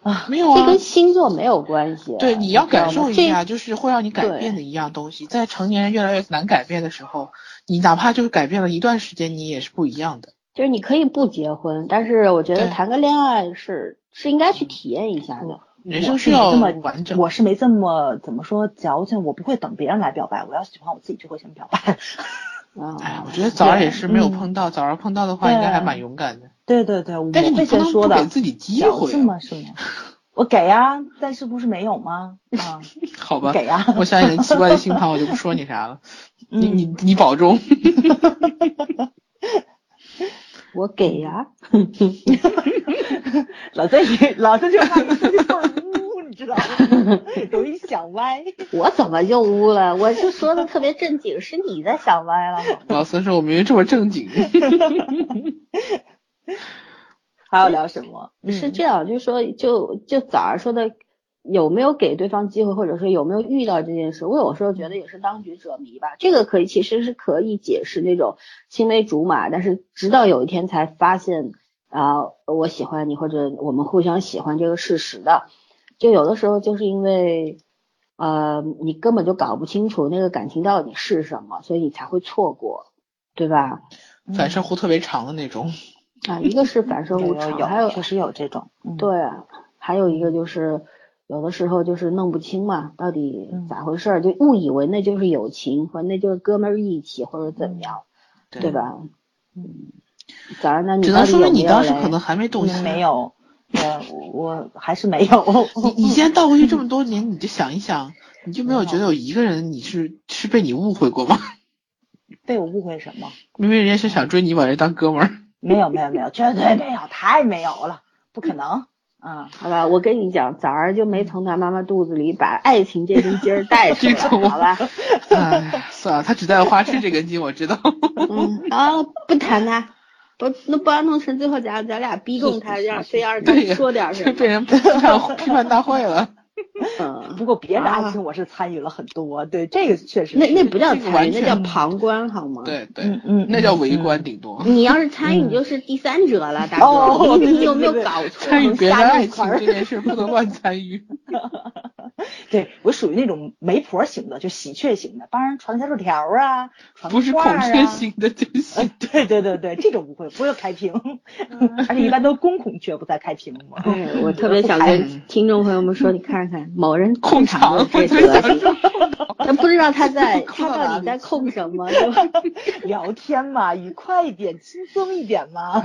啊？没有啊，这跟星座没有关系。对，你要感受一下，就是会让你改变的一样东西。在成年人越来越难改变的时候，你哪怕就是改变了一段时间，你也是不一样的。就是你可以不结婚，但是我觉得谈个恋爱是是应该去体验一下的。人生需要这么完整。我是没这么怎么说矫情，我不会等别人来表白，我要喜欢我自己就会先表白。哎，我觉得早上也是没有碰到，早上碰到的话应该还蛮勇敢的。对对对，但是你先说的给自己机会吗？是吗？我给呀，但是不是没有吗？啊，好吧，给呀。我想你的奇怪的星盘，我就不说你啥了。你你你保重。我给呀，老孙你老在就怕你说的就是污，你知道吗？容易想歪。我怎么就污了？我就说的特别正经，是你在想歪了。老孙说：“我明明这么正经。”还要聊什么？是这样，就是说，就就早上说的，有没有给对方机会，或者说有没有遇到这件事？我有时候觉得也是当局者迷吧。这个可以，其实是可以解释那种青梅竹马，但是直到有一天才发现啊，我喜欢你，或者我们互相喜欢这个事实的。就有的时候就是因为呃，你根本就搞不清楚那个感情到底是什么，所以你才会错过，对吧？反射弧特别长的那种。啊，一个是反射弧长，还有确实有这种，对，还有一个就是有的时候就是弄不清嘛，到底咋回事儿，就误以为那就是友情，或那就是哥们儿义气，或者怎么样，对吧？嗯，早上那你只能说明你当时可能还没动心，没有，我我还是没有。你你现在倒回去这么多年，你就想一想，你就没有觉得有一个人你是是被你误会过吗？被我误会什么？明明人家是想追你，把人当哥们儿。没有没有没有，绝对没有，太没有了，不可能。嗯，好吧，我跟你讲，早儿就没从他妈妈肚子里把爱情这根筋儿带出来，好吧？哎，算了，他只带花痴这根筋，我知道。嗯，啊，不谈他，不，那不然弄成最后咱咱俩逼供他，让非要他说点什么，被人 批判批判大会了。嗯，不过别的爱情我是参与了很多，对这个确实。那那不叫参与，那叫旁观，好吗？对对，嗯，那叫围观顶多。你要是参与，你就是第三者了，大哥。你有没有搞错？参与别人爱情这件事不能乱参与。对我属于那种媒婆型的，就喜鹊型的，帮人传小纸条啊，传不是孔雀型的就行。对对对对，这种不会，不会开屏，而且一般都公孔雀，不再开屏嘛。我特别想跟听众朋友们说，你看看某人控场这德行，他不知道他在，他到底在控什么？聊天嘛，愉快一点，轻松一点嘛。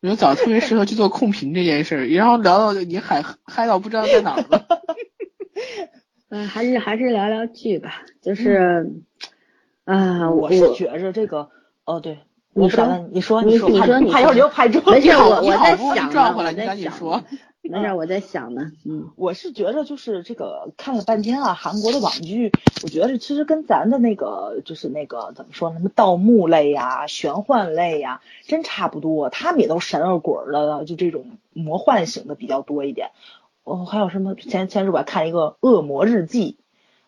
我觉得早特别适合去做控屏这件事，然后聊到你嗨嗨到不知道在哪了。嗯，还是还是聊聊剧吧，就是，啊，我是觉着这个，哦，对，你说，你说，你说，你说，你拍又拍住，没事，我我在想呢，我在想，没事，我在想呢，嗯，我是觉着就是这个看了半天啊，韩国的网剧，我觉得其实跟咱的那个就是那个怎么说，什么盗墓类呀、玄幻类呀，真差不多，他们也都神了鬼的，就这种魔幻型的比较多一点。哦，还有什么？前前日我还看一个《恶魔日记》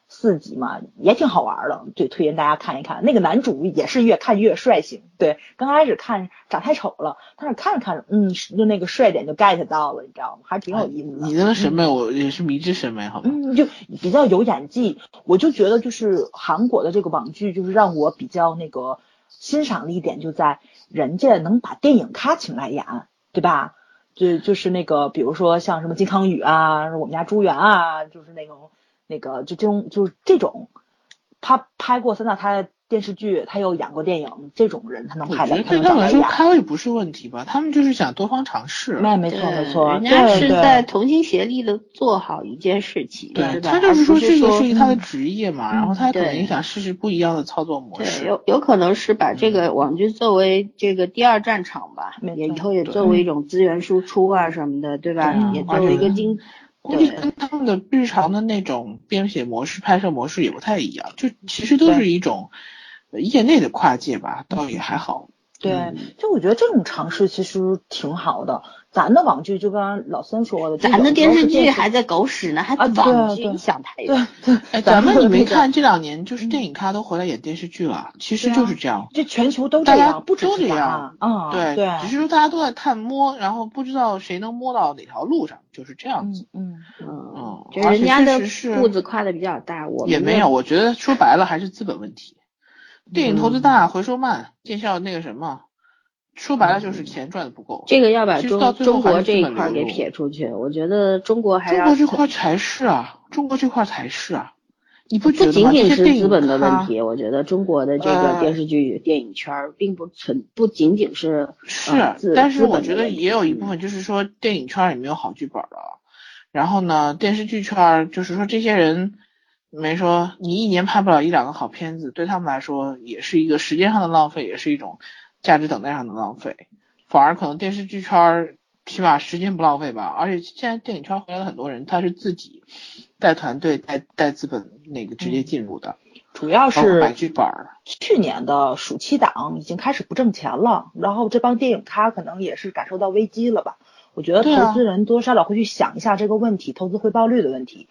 四集嘛，也挺好玩的，对，推荐大家看一看。那个男主也是越看越帅型，对，刚开始看长太丑了，但是看着看着，嗯，就那个帅点就 get 到了，你知道吗？还挺有意思的。你那个审美我也是迷之审美，好吧？嗯，就比较有演技，我就觉得就是韩国的这个网剧，就是让我比较那个欣赏的一点就在人家能把电影咖请来演，对吧？就就是那个，比如说像什么金康宇啊，我们家朱元啊，就是那种那个就这种就是这种，他拍过三大胎。电视剧他又演过电影，这种人他能拍的，对他们来说开胃不是问题吧？他们就是想多方尝试。那没错没错，人家是在同心协力的做好一件事情，对他就是说这个是他的职业嘛，然后他可能也想试试不一样的操作模式。有有可能是把这个网剧作为这个第二战场吧，也以后也作为一种资源输出啊什么的，对吧？也作为一个经。估计跟他们的日常的那种编写模式、拍摄模式也不太一样，就其实都是一种。业内的跨界吧，倒也还好。对，就我觉得这种尝试其实挺好的。咱的网剧就刚刚老三说的，咱的电视剧还在狗屎呢，还网剧想太多。对，哎，咱们你没看这两年就是电影咖都回来演电视剧了，其实就是这样。这全球都这样，不都这样啊？对对，只是说大家都在探摸，然后不知道谁能摸到哪条路上，就是这样子。嗯嗯嗯，人家的步子跨的比较大，我也没有，我觉得说白了还是资本问题。电影投资大，回收慢，见效那个什么，说白了就是钱赚的不够。这个要把中中国这一块给撇出去，我觉得中国还中国这块才是啊，中国这块才是啊，你不不仅仅是资本的问题，我觉得中国的这个电视剧电影圈并不存不仅仅是是，但是我觉得也有一部分就是说电影圈也没有好剧本了，然后呢，电视剧圈就是说这些人。没说你一年拍不了一两个好片子，对他们来说也是一个时间上的浪费，也是一种价值等待上的浪费。反而可能电视剧圈起码时间不浪费吧。而且现在电影圈回来的很多人，他是自己带团队、带带资本那个直接进入的，主要是买剧本。去年的暑期档已经开始不挣钱了，然后这帮电影咖可能也是感受到危机了吧？我觉得投资人多少会去想一下这个问题，投资回报率的问题。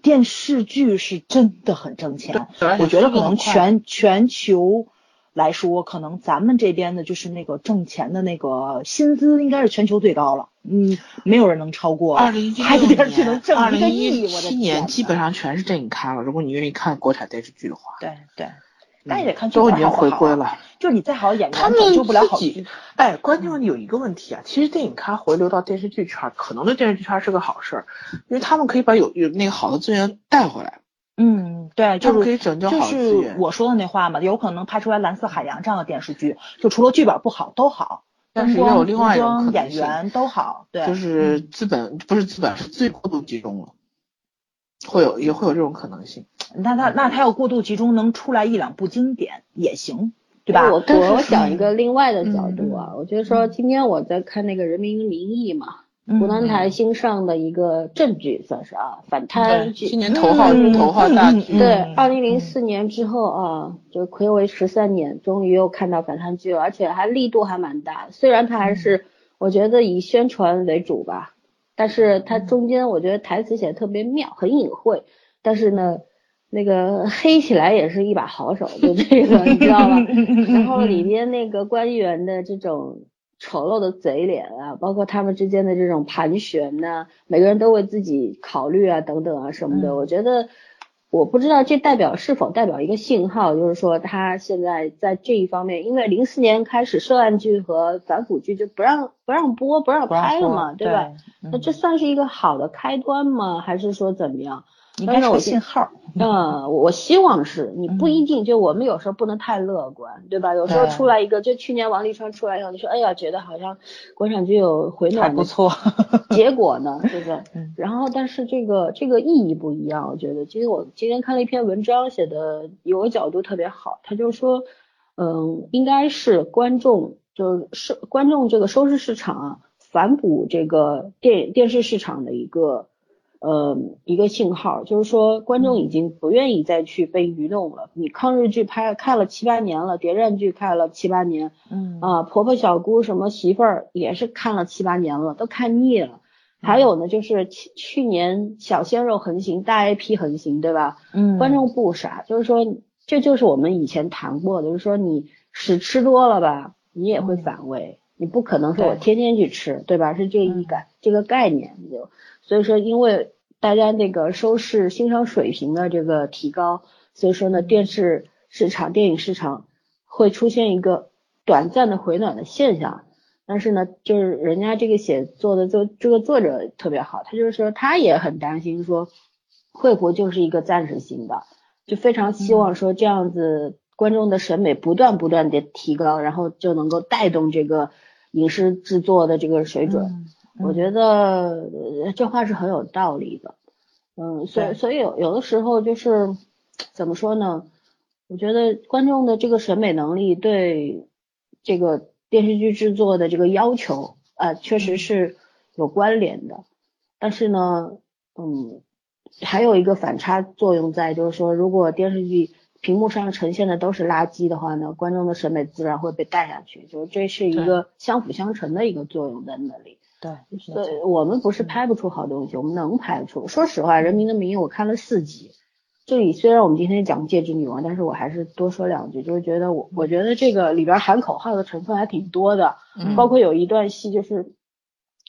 电视剧是真的很挣钱，我觉得可能全全球来说，可能咱们这边的就是那个挣钱的那个薪资应该是全球最高了，嗯，没有人能超过。二零一七年，二零一七年基本上全是电影咖了。如果你愿意看国产电视剧的话，对对。那也得看都已经回归了，就是你再好演员，他们救不了好剧。哎，关键问题有一个问题啊，其实电影咖回流到电视剧圈，可能对电视剧圈是个好事儿，因为他们可以把有有那个好的资源带回来。嗯，对，就是可以拯救好就是我说的那话嘛，有可能拍出来《蓝色海洋》这样的电视剧，就除了剧本不好都好，但是也有另外一种演员都好，对，就是资本不是资本是最过度集中了。会有也会有这种可能性，那他那他要过度集中，能出来一两部经典也行，对吧？我我我想一个另外的角度啊，我觉得说今天我在看那个《人民的名义》嘛，湖南台新上的一个正剧算是啊，反贪剧，今年头号头号大剧，对，二零零四年之后啊，就暌违十三年，终于又看到反贪剧了，而且还力度还蛮大，虽然它还是我觉得以宣传为主吧。但是它中间我觉得台词写的特别妙，很隐晦。但是呢，那个黑起来也是一把好手，就这个你知道吧？然后里边那个官员的这种丑陋的嘴脸啊，包括他们之间的这种盘旋呐，每个人都为自己考虑啊，等等啊什么的，我觉得。我不知道这代表是否代表一个信号，就是说他现在在这一方面，因为零四年开始涉案剧和反腐剧就不让不让播不让拍了嘛，对吧？那这算是一个好的开端吗？还是说怎么样？应该有信号。嗯，我希望是你不一定，就我们有时候不能太乐观，对吧？有时候出来一个，就去年王沥川出来以后，你说哎呀，觉得好像国产剧有回暖，不错。结果呢，对不对？然后，但是这个这个意义不一样，我觉得。其实我今天看了一篇文章，写的有个角度特别好，他就说，嗯，应该是观众就是观众这个收视市场啊，反哺这个电电视市场的一个。呃，一个信号就是说，观众已经不愿意再去被愚弄了。你抗日剧拍看了七八年了，谍战剧看了七八年，嗯啊，婆婆小姑什么媳妇儿也是看了七八年了，都看腻了。还有呢，就是去去年小鲜肉横行，大 IP 横行，对吧？嗯，观众不傻，就是说，这就是我们以前谈过的，就是说你屎吃多了吧，你也会反胃，你不可能说我天天去吃，对吧？是这一概这个概念就。所以说，因为大家那个收视欣赏水平的这个提高，所以说呢，电视市场、电影市场会出现一个短暂的回暖的现象。但是呢，就是人家这个写作的作这个作者特别好，他就是说他也很担心说会不会就是一个暂时性的，就非常希望说这样子观众的审美不断不断的提高，然后就能够带动这个影视制作的这个水准。我觉得这话是很有道理的，嗯，所以所以有有的时候就是怎么说呢？我觉得观众的这个审美能力对这个电视剧制作的这个要求啊，确实是有关联的。但是呢，嗯，还有一个反差作用在，就是说，如果电视剧屏幕上呈现的都是垃圾的话呢，观众的审美自然会被带下去，就是这是一个相辅相成的一个作用在那里。对，所以我们不是拍不出好东西，我们能拍出。说实话，《人民的名义》我看了四集，这里虽然我们今天讲《戒指女王》，但是我还是多说两句，就是觉得我我觉得这个里边喊口号的成分还挺多的，包括有一段戏就是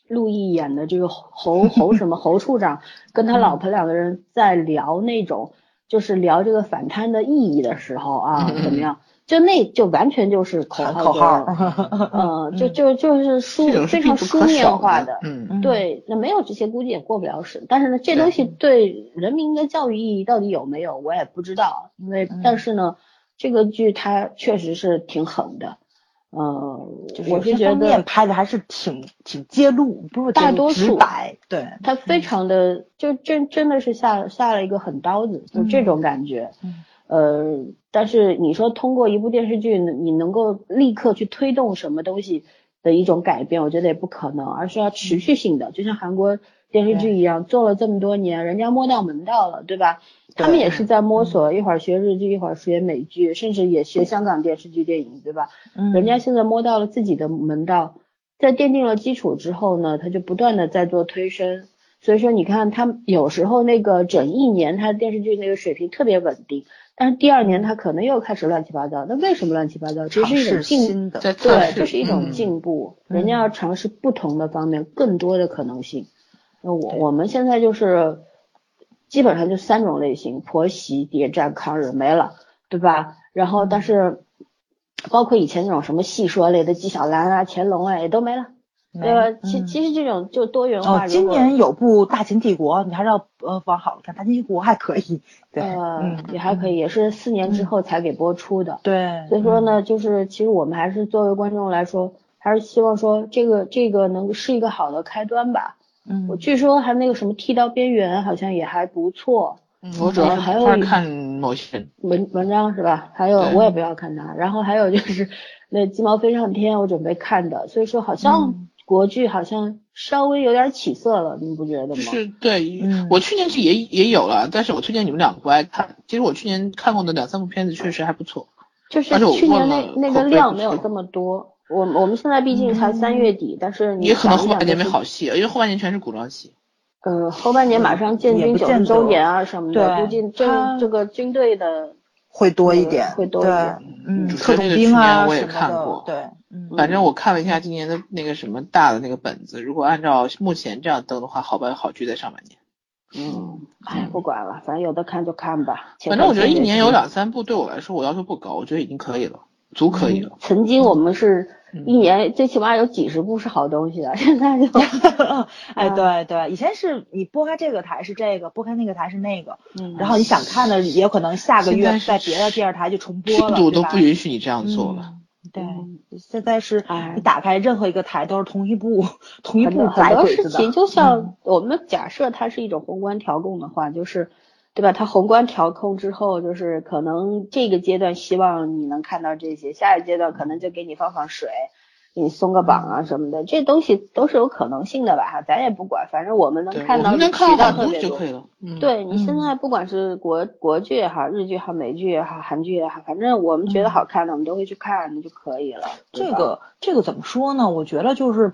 陆毅演的这个侯侯什么侯处长 跟他老婆两个人在聊那种就是聊这个反贪的意义的时候啊，怎么样？就那就完全就是口号，嗯，就就就是书非常书面化的，嗯，对，那没有这些估计也过不了审。但是呢，这东西对人民的教育意义到底有没有，我也不知道。因为但是呢，这个剧它确实是挺狠的，嗯，我是觉得拍的还是挺挺揭露，不是大多数白，对，它非常的就真真的是下下了一个狠刀子，就这种感觉。呃，但是你说通过一部电视剧，你能够立刻去推动什么东西，的一种改变，我觉得也不可能，而是要持续性的，就像韩国电视剧一样，做了这么多年，人家摸到门道了，对吧？他们也是在摸索，一会儿学日剧，一会儿学美剧，甚至也学香港电视剧、电影，对吧？嗯，人家现在摸到了自己的门道，在奠定了基础之后呢，他就不断的在做推升。所以说，你看他有时候那个整一年，他电视剧那个水平特别稳定，但是第二年他可能又开始乱七八糟。那为什么乱七八糟？这是一种进，对，这是一种进步。人家要尝试不同的方面，更多的可能性。那我我们现在就是基本上就三种类型：婆媳、谍战、抗日，没了，对吧？然后但是包括以前那种什么戏说类的纪晓岚啊、乾隆啊，也都没了。对吧？其其实这种就多元化。哦，今年有部《大秦帝国》，你还是要呃往好了看，《大秦帝国》还可以。对，呃，也还可以，也是四年之后才给播出的。对。所以说呢，就是其实我们还是作为观众来说，还是希望说这个这个能是一个好的开端吧。嗯。我据说还那个什么《剃刀边缘》好像也还不错。嗯。我主要还有看某些文文章是吧？还有我也不要看它。然后还有就是那《鸡毛飞上天》，我准备看的。所以说好像。国剧好像稍微有点起色了，你不觉得吗？是对，我去年是也也有了，但是我推荐你们两个不爱看。其实我去年看过的两三部片子确实还不错，就是去年那那个量没有这么多。我我们现在毕竟才三月底，但是也可能后半年没好戏，因为后半年全是古装戏。呃，后半年马上建军九十周年啊什么的，估计这这个军队的会多一点，会多一点。嗯，特种兵啊我也看过，对。反正我看了一下今年的那个什么大的那个本子，如果按照目前这样登的话，好吧好剧在上半年。嗯，哎，不管了，反正有的看就看吧。反正我觉得一年有两三部对我来说，我要求不高，我觉得已经可以了，足可以了。曾经我们是一年最起码有几十部是好东西的，现在就，哎，对对，以前是你拨开这个台是这个，拨开那个台是那个，嗯，然后你想看的也有可能下个月在别的电视台就重播了，度都不允许你这样做了。对，现在是你打开任何一个台都是同一部同一部很多事情就像我们假设它是一种宏观调控的话，就是对吧？它宏观调控之后，就是可能这个阶段希望你能看到这些，下一阶段可能就给你放放水。给你松个绑啊什么的，这东西都是有可能性的吧？哈，咱也不管，反正我们能看到渠道特别多。对你现在不管是国国剧也好，日剧也好，美剧也好，韩剧也好，反正我们觉得好看的，我们都会去看，那就可以了。这个这个怎么说呢？我觉得就是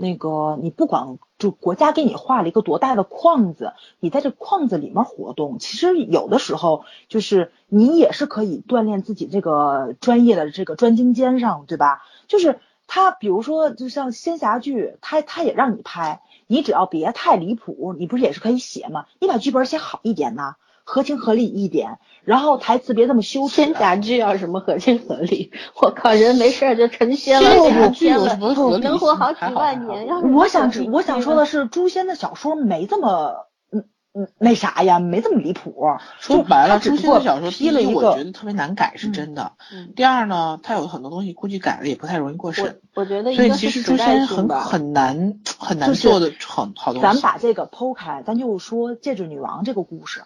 那个你不管就国家给你画了一个多大的框子，你在这框子里面活动，其实有的时候就是你也是可以锻炼自己这个专业的这个专精尖上，对吧？就是。他比如说，就像仙侠剧，他他也让你拍，你只要别太离谱，你不是也是可以写吗？你把剧本写好一点呐，合情合理一点，然后台词别这么羞耻。仙侠剧要什么合情合理？我靠，人没事就成仙了，成仙了，能活好几万年。要我想我想说的是，诛仙的小说没这么。嗯嗯，那啥呀，没这么离谱。说白了，诛仙的小说，第一我觉得特别难改，是真的。第二呢，它有很多东西估计改了也不太容易过审。我觉得，所以其实诛仙很很难很难做的很好东西。咱把这个剖开，咱就说戒指女王这个故事。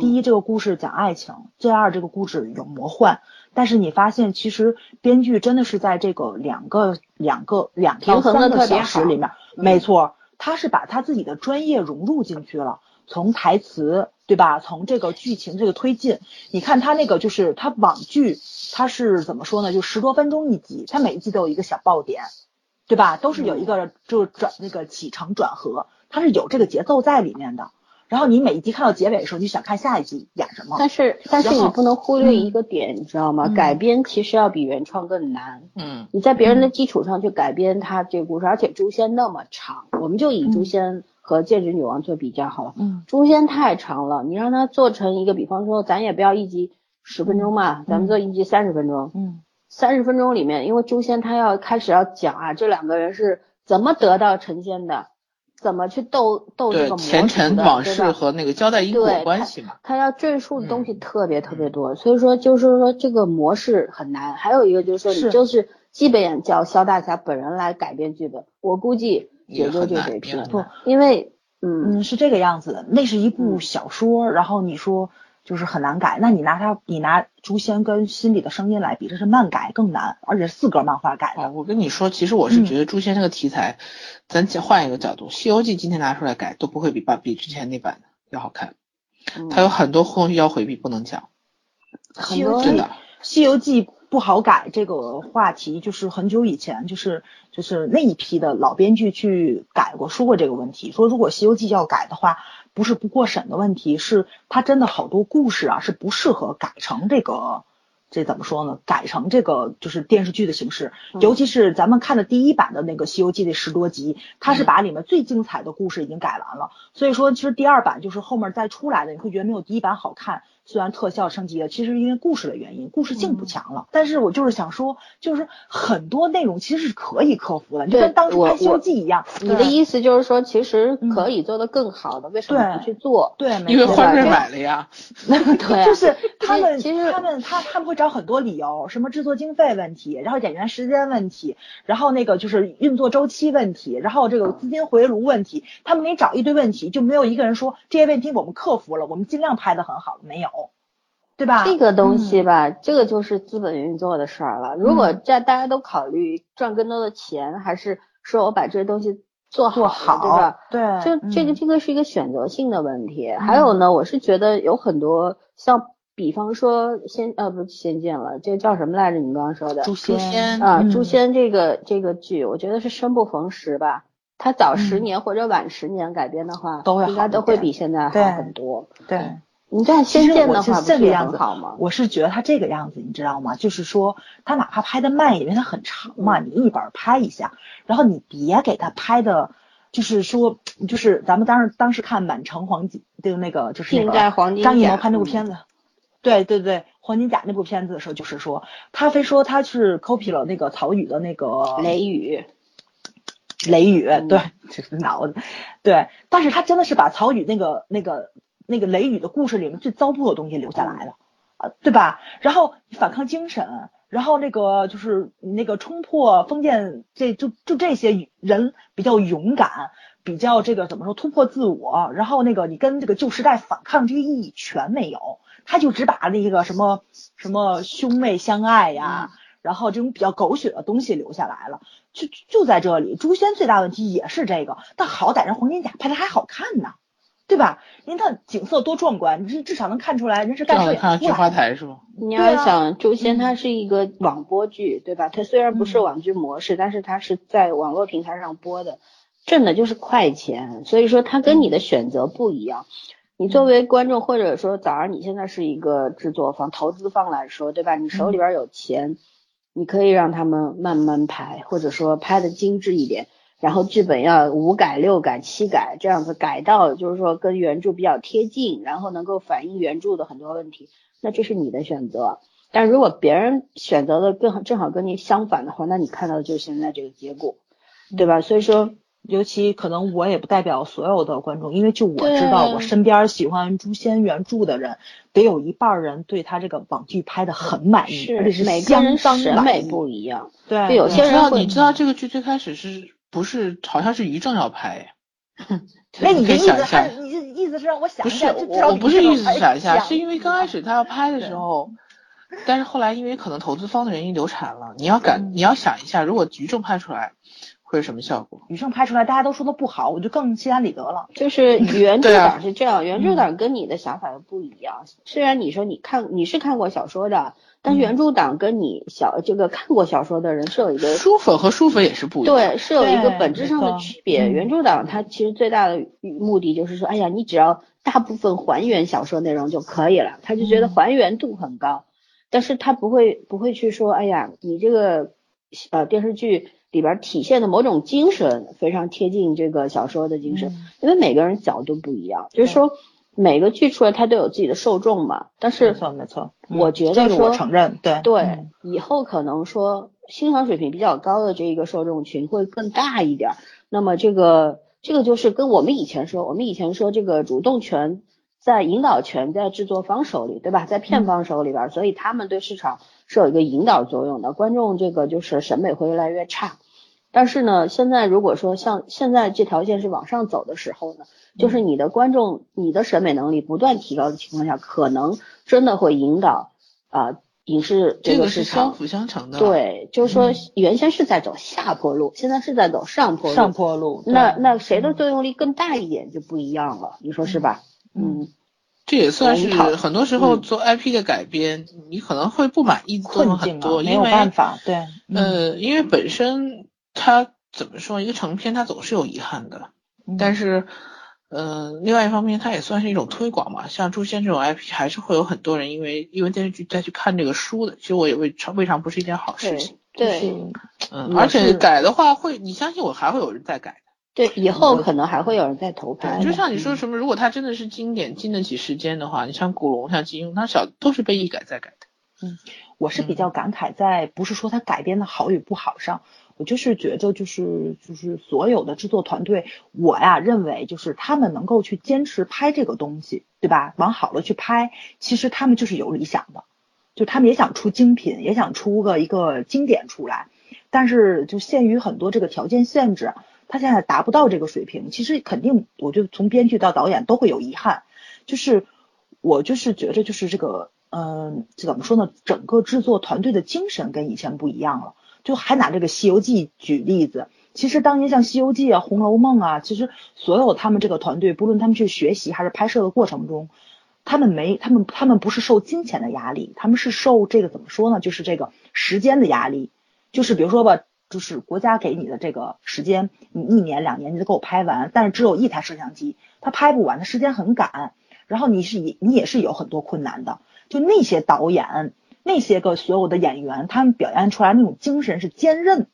第一，这个故事讲爱情；第二，这个故事有魔幻。但是你发现，其实编剧真的是在这个两个两个两到三个小时里面，没错，他是把他自己的专业融入进去了。从台词对吧？从这个剧情这个推进，你看他那个就是他网剧，他是怎么说呢？就十多分钟一集，他每一集都有一个小爆点，对吧？都是有一个就转那个起承转合，他是有这个节奏在里面的。然后你每一集看到结尾的时候，你想看下一集演什么？但是但是你不能忽略一个点，你知道吗？改编其实要比原创更难。嗯。你在别人的基础上去改编他这个故事，而且诛仙那么长，我们就以诛仙。和戒指女王做比较好了，嗯，诛仙太长了，你让它做成一个，比方说咱也不要一集十分钟嘛，咱们做一集三十分钟，嗯，三十分钟里面，因为诛仙他要开始要讲啊，这两个人是怎么得到成仙的，怎么去斗斗这个魔前尘往事和那个交代因果关系嘛，他要赘述的东西特别特别多，所以说就是说这个模式很难，还有一个就是说你就是基本叫肖大侠本人来改编剧本，我估计。也就这水平，不，因为，嗯嗯，是这个样子的。那是一部小说，然后你说就是很难改。那你拿它，你拿《诛仙》跟《心里的声音》来比，这是慢改更难，而且四格漫画改的。我跟你说，其实我是觉得《诛仙》这个题材，咱换一个角度，《西游记》今天拿出来改都不会比把比之前那版要好看。它有很多后续要回避，不能讲。西游记，《西游记》不好改这个话题，就是很久以前，就是就是那一批的老编剧去改过，说过这个问题，说如果《西游记》要改的话，不是不过审的问题，是它真的好多故事啊是不适合改成这个。这怎么说呢？改成这个就是电视剧的形式，尤其是咱们看的第一版的那个《西游记》的十多集，它是把里面最精彩的故事已经改完了。所以说，其实第二版就是后面再出来的，你会觉得没有第一版好看。虽然特效升级了，其实因为故事的原因，故事性不强了。但是我就是想说，就是很多内容其实是可以克服的，就跟当初拍《西游记》一样。你的意思就是说，其实可以做得更好的，为什么不去做？对，因为花儿买 了呀。对，就是他们其实他们他他们会找很多理由，什么制作经费问题，然后演员时间问题，然后那个就是运作周期问题，然后这个资金回炉问题，他们给你找一堆问题，就没有一个人说这些问题我们克服了，我们尽量拍的很好，没有。对吧？这个东西吧，这个就是资本运作的事儿了。如果在大家都考虑赚更多的钱，还是说我把这些东西做好，对吧？对，就这个这个是一个选择性的问题。还有呢，我是觉得有很多像，比方说仙呃不是仙剑了，这个叫什么来着？你刚刚说的诛仙啊，诛仙这个这个剧，我觉得是生不逢时吧。它早十年或者晚十年改编的话，都会应该都会比现在好很多。对。你这样仙剑的话，这个样子好吗？我是觉得他这个样子，你知道吗？就是说，他哪怕拍的慢，因为它很长嘛，你一本拍一下，然后你别给他拍的，就是说，就是咱们当时当时看《满城黄金》的那个，就是那个张艺谋拍那部片子，对对对，黄金甲那部片子的时候，就是说，他非说他是 copy 了那个曹禺的那个《雷雨》，雷雨，对，就 是脑子，对，但是他真的是把曹禺那个那个。那个雷雨的故事里面最糟粕的东西留下来了，啊，对吧？然后反抗精神，然后那个就是那个冲破封建，这就就这些人比较勇敢，比较这个怎么说突破自我，然后那个你跟这个旧时代反抗这个意义全没有，他就只把那个什么什么兄妹相爱呀，然后这种比较狗血的东西留下来了，就就在这里。诛仙最大问题也是这个，但好歹人黄金甲拍的还好看呢。对吧？你看景色多壮观，你至少能看出来人是干什么。菊花台是吗？你要想《诛仙》，它是一个网播剧，对吧？它虽然不是网剧模式，但是它是在网络平台上播的，挣的就是快钱。所以说它跟你的选择不一样。你作为观众，或者说早上你现在是一个制作方、投资方来说，对吧？你手里边有钱，你可以让他们慢慢拍，或者说拍的精致一点。然后剧本要五改六改七改这样子改到，就是说跟原著比较贴近，然后能够反映原著的很多问题，那这是你的选择。但如果别人选择的更，正好跟你相反的话，那你看到的就是现在这个结果，对吧？所以说。尤其可能我也不代表所有的观众，因为就我知道，我身边喜欢《诛仙》原著的人，得有一半人对他这个网剧拍的很满意，而且是每个人审美不一样。对，有些人你知道这个剧最开始是不是好像是于正要拍？那你的意思，你意思是让我想一下？不是，我不是意思想一下，是因为刚开始他要拍的时候，但是后来因为可能投资方的原因流产了。你要敢，你要想一下，如果于正拍出来。会是什么效果？于正拍出来，大家都说的不好，我就更心安理得了。就是原 著党是这样，原著党跟你的想法又不一样。虽然你说你看你是看过小说的，但是原著党跟你小这个看过小说的人是有一个书粉和书粉也是不一样。对，是有一个本质上的区别。原著党他其实最大的目的就是说，哎呀，你只要大部分还原小说内容就可以了，他就觉得还原度很高，但是他不会不会去说，哎呀，你这个呃电视剧。里边体现的某种精神非常贴近这个小说的精神，因为每个人角度不一样，就是说每个剧出来它都有自己的受众嘛。但是没错没错，我觉得说我承认，对对，以后可能说欣赏水平比较高的这一个受众群会更大一点。那么这个这个就是跟我们以前说，我们以前说这个主动权在引导权在制作方手里，对吧？在片方手里边，所以他们对市场是有一个引导作用的。观众这个就是审美会越来越差。但是呢，现在如果说像现在这条线是往上走的时候呢，就是你的观众、你的审美能力不断提高的情况下，可能真的会引导啊影视这个市场相辅相成的。对，就是说原先是在走下坡路，现在是在走上坡路。上坡路。那那谁的作用力更大一点就不一样了，你说是吧？嗯。这也算是很多时候做 IP 的改编，你可能会不满意的地很多，没有办法，对，呃，因为本身它怎么说，一个成片它总是有遗憾的，但是，呃，另外一方面它也算是一种推广嘛，像《诛仙》这种 IP 还是会有很多人因为因为电视剧再去看这个书的，其实我也未尝未尝不是一件好事情，对，嗯，而且改的话会，你相信我还会有人再改。对，以后可能还会有人在投拍。就像你说什么，如果它真的是经典，经得起时间的话，你像古龙、像金庸，他小都是被一改再改的。嗯，我是比较感慨在，不是说他改编的好与不好上，我就是觉得就是就是所有的制作团队，我呀认为就是他们能够去坚持拍这个东西，对吧？往好了去拍，其实他们就是有理想的，就他们也想出精品，也想出个一个经典出来，但是就限于很多这个条件限制。他现在达不到这个水平，其实肯定，我就从编剧到导演都会有遗憾。就是我就是觉着，就是这个，嗯，怎么说呢？整个制作团队的精神跟以前不一样了。就还拿这个《西游记》举例子，其实当年像《西游记》啊、《红楼梦》啊，其实所有他们这个团队，不论他们去学习还是拍摄的过程中，他们没，他们他们不是受金钱的压力，他们是受这个怎么说呢？就是这个时间的压力。就是比如说吧。就是国家给你的这个时间，你一年两年你就给我拍完，但是只有一台摄像机，他拍不完，他时间很赶。然后你是你你也是有很多困难的，就那些导演，那些个所有的演员，他们表现出来那种精神是坚韧，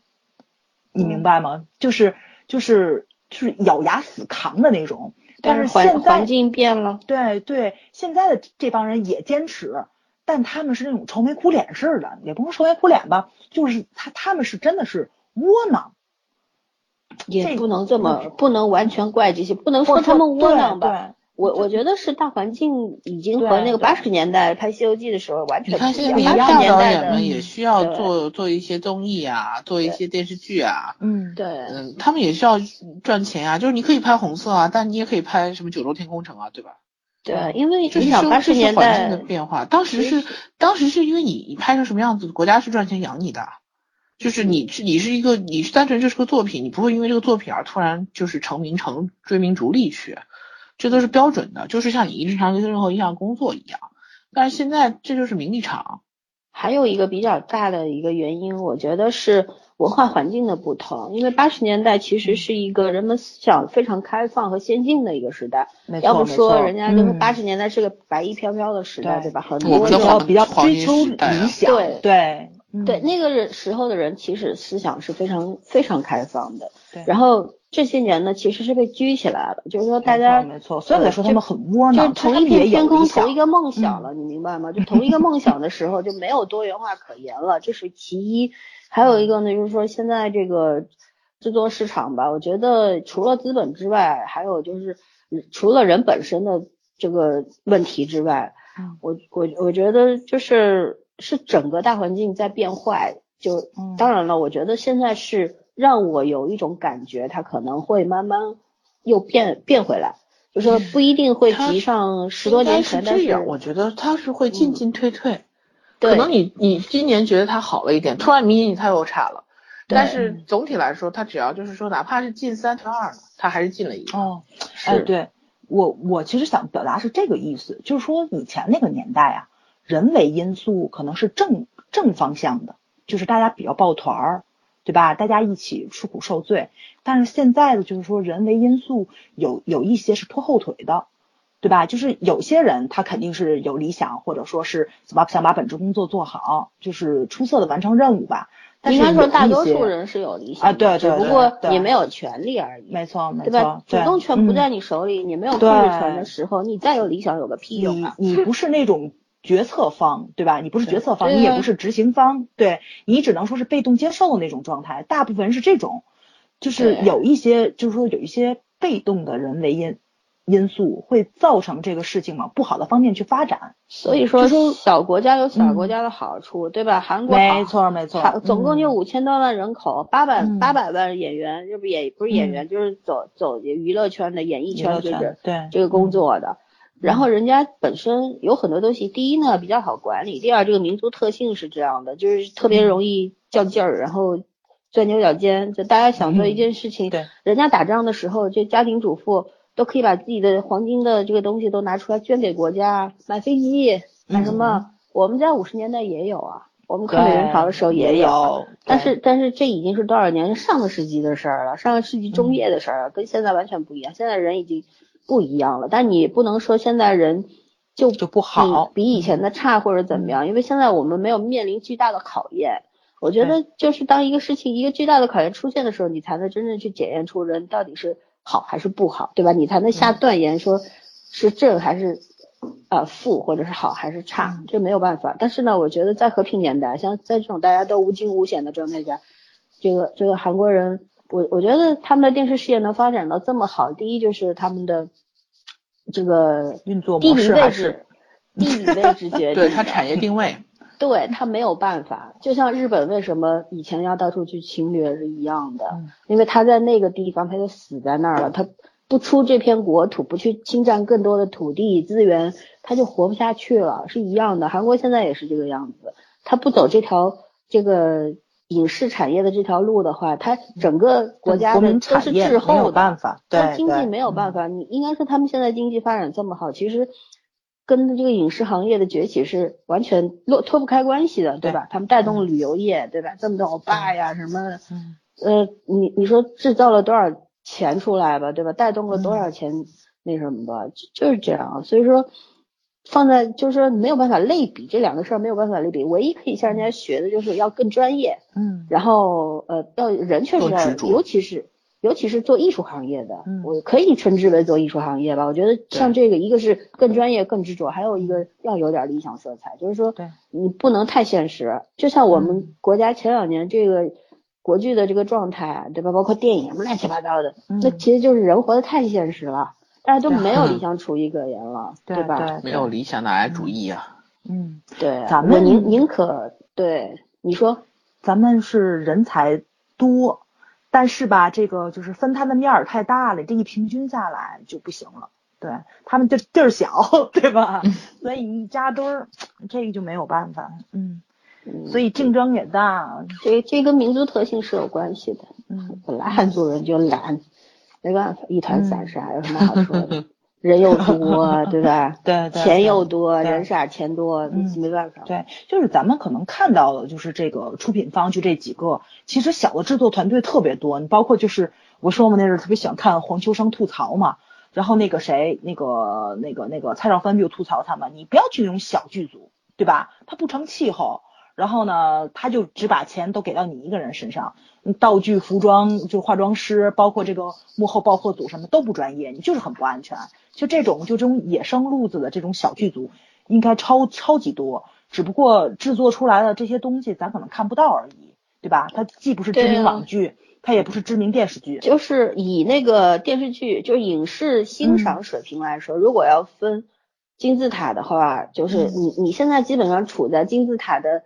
你明白吗？就是就是就是咬牙死扛的那种。但是现在环境变了，对对，现在的这帮人也坚持。但他们是那种愁眉苦脸似的，也不能愁眉苦脸吧，就是他他们是真的是窝囊，也不能这么不能完全怪这些，不能说他们窝囊吧。我我觉得是大环境已经和那个八十年代拍《西游记》的时候完全不一样。八十年代导演们也需要做做一些综艺啊，做一些电视剧啊。嗯，对，嗯，他们也需要赚钱啊。就是你可以拍红色啊，但你也可以拍什么九州天空城啊，对吧？对，因为这是八十年代的变化，当时是当时是因为你你拍成什么样子，国家是赚钱养你的，就是你是你是一个你是单纯就是个作品，你不会因为这个作品而突然就是成名成追名逐利去，这都是标准的，就是像你日常的任何一项工作一样。但是现在这就是名利场。还有一个比较大的一个原因，我觉得是文化环境的不同。因为八十年代其实是一个人们思想非常开放和先进的一个时代，要不说人家就是八十年代是个白衣飘飘的时代，对吧？很多比较比较追求理想，对对对，那个时候的人其实思想是非常非常开放的。对，然后。这些年呢，其实是被拘起来了，就是说大家没错，所以说他们很窝囊，就同一片天空，同一个梦想了，你明白吗？就同一个梦想的时候，就没有多元化可言了，这是其一。还有一个呢，就是说现在这个制作市场吧，我觉得除了资本之外，还有就是除了人本身的这个问题之外，我我我觉得就是是整个大环境在变坏。就当然了，我觉得现在是。让我有一种感觉，它可能会慢慢又变变回来，就说不一定会及上十多年前，但是我觉得它是会进进退退，可能你你今年觉得它好了一点，突然明年它又差了，但是总体来说，他只要就是说，哪怕是进三退二他还是进了一个。哦，哎，对。我我其实想表达是这个意思，就是说以前那个年代啊，人为因素可能是正正方向的，就是大家比较抱团儿。对吧？大家一起吃苦受罪，但是现在的就是说人为因素有有一些是拖后腿的，对吧？就是有些人他肯定是有理想，或者说是怎么想把本职工作做好，就是出色的完成任务吧。应该说大多数人是有理想啊，对对，只不过你没有权利而已。没错没错，对吧？主动权不在你手里，你没有控制权的时候，你再有理想有个屁用啊！你不是那种。决策方对吧？你不是决策方，你也不是执行方，对你只能说是被动接受的那种状态。大部分人是这种，就是有一些，就是说有一些被动的人为因，因素会造成这个事情往不好的方面去发展。所以说，小国家有小国家的好处，对吧？韩国没错没错，总共就五千多万人口，八百八百万演员，这不也不是演员，就是走走娱乐圈的演艺圈，就是对这个工作的。然后人家本身有很多东西，第一呢比较好管理，第二这个民族特性是这样的，就是特别容易较劲儿，然后钻牛角尖。就大家想做一件事情，对，人家打仗的时候，就家庭主妇。都可以把自己的黄金的这个东西都拿出来捐给国家，买飞机，买什么？我们在五十年代也有啊，我们抗美援朝的时候也有，但是但是这已经是多少年上个世纪的事儿了，上个世纪中叶的事儿了，跟现在完全不一样。现在人已经不一样了，但你不能说现在人就就不好，比以前的差或者怎么样，因为现在我们没有面临巨大的考验。我觉得就是当一个事情一个巨大的考验出现的时候，你才能真正去检验出人到底是。好还是不好，对吧？你才能下断言说是正还是呃负，或者是好还是差，这没有办法。但是呢，我觉得在和平年代，像在这种大家都无惊无险的状态下，这个这个韩国人，我我觉得他们的电视事业能发展到这么好，第一就是他们的这个运作模式还是，地理位置决定，对它产业定位。对他没有办法，就像日本为什么以前要到处去侵略是一样的，因为他在那个地方他就死在那儿了，他不出这片国土，不去侵占更多的土地资源，他就活不下去了，是一样的。韩国现在也是这个样子，他不走这条这个影视产业的这条路的话，它整个国家的都是滞后的，没有办法，对经济没有办法。你应该说他们现在经济发展这么好，其实。跟这个影视行业的崛起是完全脱脱不开关系的，对吧？他们带动旅游业，对吧？这么多欧巴呀，什么，呃，你你说制造了多少钱出来吧，对吧？带动了多少钱那什么吧，就是这样。所以说，放在就是说没有办法类比这两个事儿，没有办法类比。唯一可以向人家学的就是要更专业，嗯，然后呃，要人确实要，尤其是。尤其是做艺术行业的，我可以称之为做艺术行业吧。我觉得像这个，一个是更专业、更执着，还有一个要有点理想色彩，就是说，你不能太现实。就像我们国家前两年这个国剧的这个状态，对吧？包括电影乱七八糟的，那其实就是人活得太现实了，大家都没有理想主义可言了，对吧？没有理想哪来主义啊？嗯，对，咱们宁宁可对你说，咱们是人才多。但是吧，这个就是分摊的面儿太大了，这一平均下来就不行了。对他们这地儿小，对吧？所以一扎堆儿，这个就没有办法。嗯，所以竞争也大。这这跟民族特性是有关系的。嗯，本来汉族人就懒，没办法，一团散沙，有什么好说的？人又多，对吧？对对，钱又多，人傻钱多，没办法。对，就是咱们可能看到的，就是这个出品方就这几个，其实小的制作团队特别多。你包括就是我说嘛，那阵特别喜欢看黄秋生吐槽嘛，然后那个谁，那个那个那个蔡少芬就吐槽他们，你不要去那种小剧组，对吧？他不成气候。然后呢，他就只把钱都给到你一个人身上，道具、服装，就化妆师，包括这个幕后爆破组什么都不专业，你就是很不安全。就这种，就这种野生路子的这种小剧组，应该超超级多，只不过制作出来的这些东西咱可能看不到而已，对吧？它既不是知名网剧，它也不是知名电视剧。就是以那个电视剧，就是影视欣赏水平来说，如果要分金字塔的话，就是你你现在基本上处在金字塔的。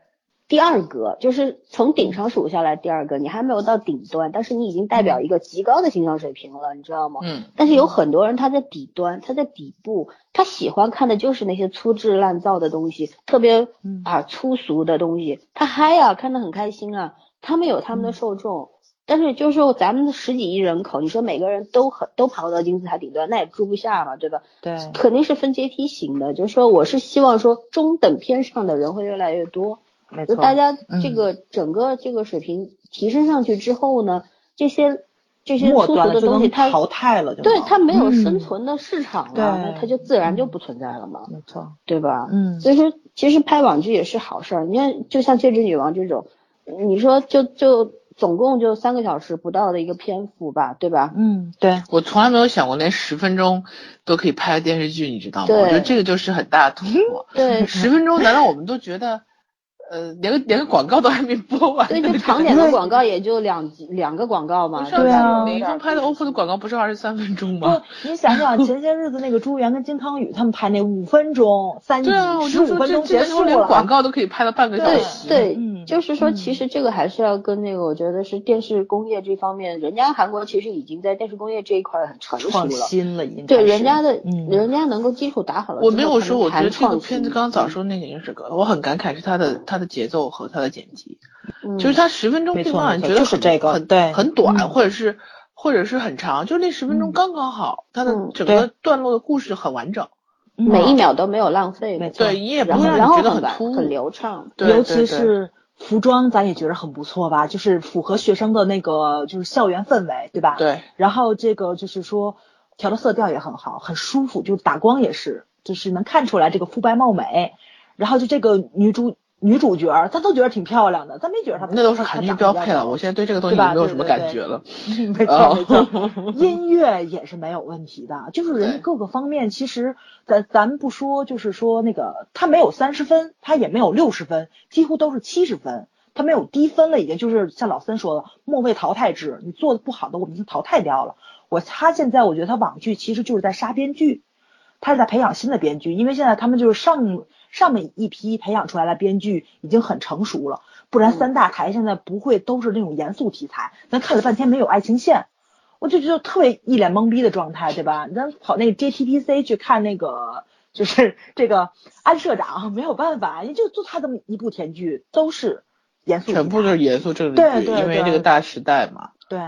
第二格就是从顶上数下来，第二个你还没有到顶端，但是你已经代表一个极高的欣赏水平了，你知道吗？嗯。但是有很多人他在底端，他在底部，他喜欢看的就是那些粗制滥造的东西，特别啊粗俗的东西，他嗨呀，看得很开心啊。他们有他们的受众，但是就是说咱们的十几亿人口，你说每个人都很都爬到金字塔顶端，那也住不下嘛，对吧？对。肯定是分阶梯型的，就是说我是希望说中等偏上的人会越来越多。就大家这个整个这个水平提升上去之后呢，这些这些粗俗的东西它淘汰了，对它没有生存的市场了，那它就自然就不存在了嘛，没错，对吧？嗯，所以说其实拍网剧也是好事儿，你看就像《戒指女王》这种，你说就就总共就三个小时不到的一个篇幅吧，对吧？嗯，对我从来没有想过连十分钟都可以拍电视剧，你知道吗？我觉得这个就是很大的突破。对，十分钟难道我们都觉得？呃，连个连个广告都还没播完。那，就长点的广告也就两两个广告嘛。对啊，李易峰拍的 OPPO 的广告不是二十三分钟吗？你想想 前些日子那个朱元跟金汤宇他们拍那五分钟三集，十五分钟结束了，广告都可以拍到半个小时。对对，就是说，其实这个还是要跟那个，我觉得是电视工业这方面，人家韩国其实已经在电视工业这一块很成熟了，新了已经。对，人家的，人家能够基础打好了。我没有说，我觉得这个片子刚早说那个是个，我很感慨是他的他的节奏和。它的剪辑，就是它十分钟并不让你觉得很很对很短，或者是或者是很长，就那十分钟刚刚好，它的整个段落的故事很完整，每一秒都没有浪费，对，你也不会让你觉得很突很流畅，尤其是服装，咱也觉得很不错吧，就是符合学生的那个就是校园氛围，对吧？对，然后这个就是说调的色调也很好，很舒服，就打光也是，就是能看出来这个肤白貌美，然后就这个女主。女主角，咱都觉得挺漂亮的，咱没觉得她那都是韩剧标配了。我现在对这个东西没有什么感觉了。没 错没错，音乐也是没有问题的，就是人各个方面，其实咱咱不说，就是说那个他没有三十分，他也没有六十分，几乎都是七十分，他没有低分了，已经就是像老森说的末位淘汰制，你做的不好的我们已经淘汰掉了。我他现在我觉得他网剧其实就是在杀编剧，他是在培养新的编剧，因为现在他们就是上。上面一批培养出来的编剧已经很成熟了，不然三大台现在不会都是那种严肃题材。咱看了半天没有爱情线，我就觉得特别一脸懵逼的状态，对吧？咱跑那个 JTBC 去看那个，就是这个安社长，没有办法，也就就他这么一部甜剧，都是严肃，全部都是严肃政治剧，因为这个大时代嘛。对。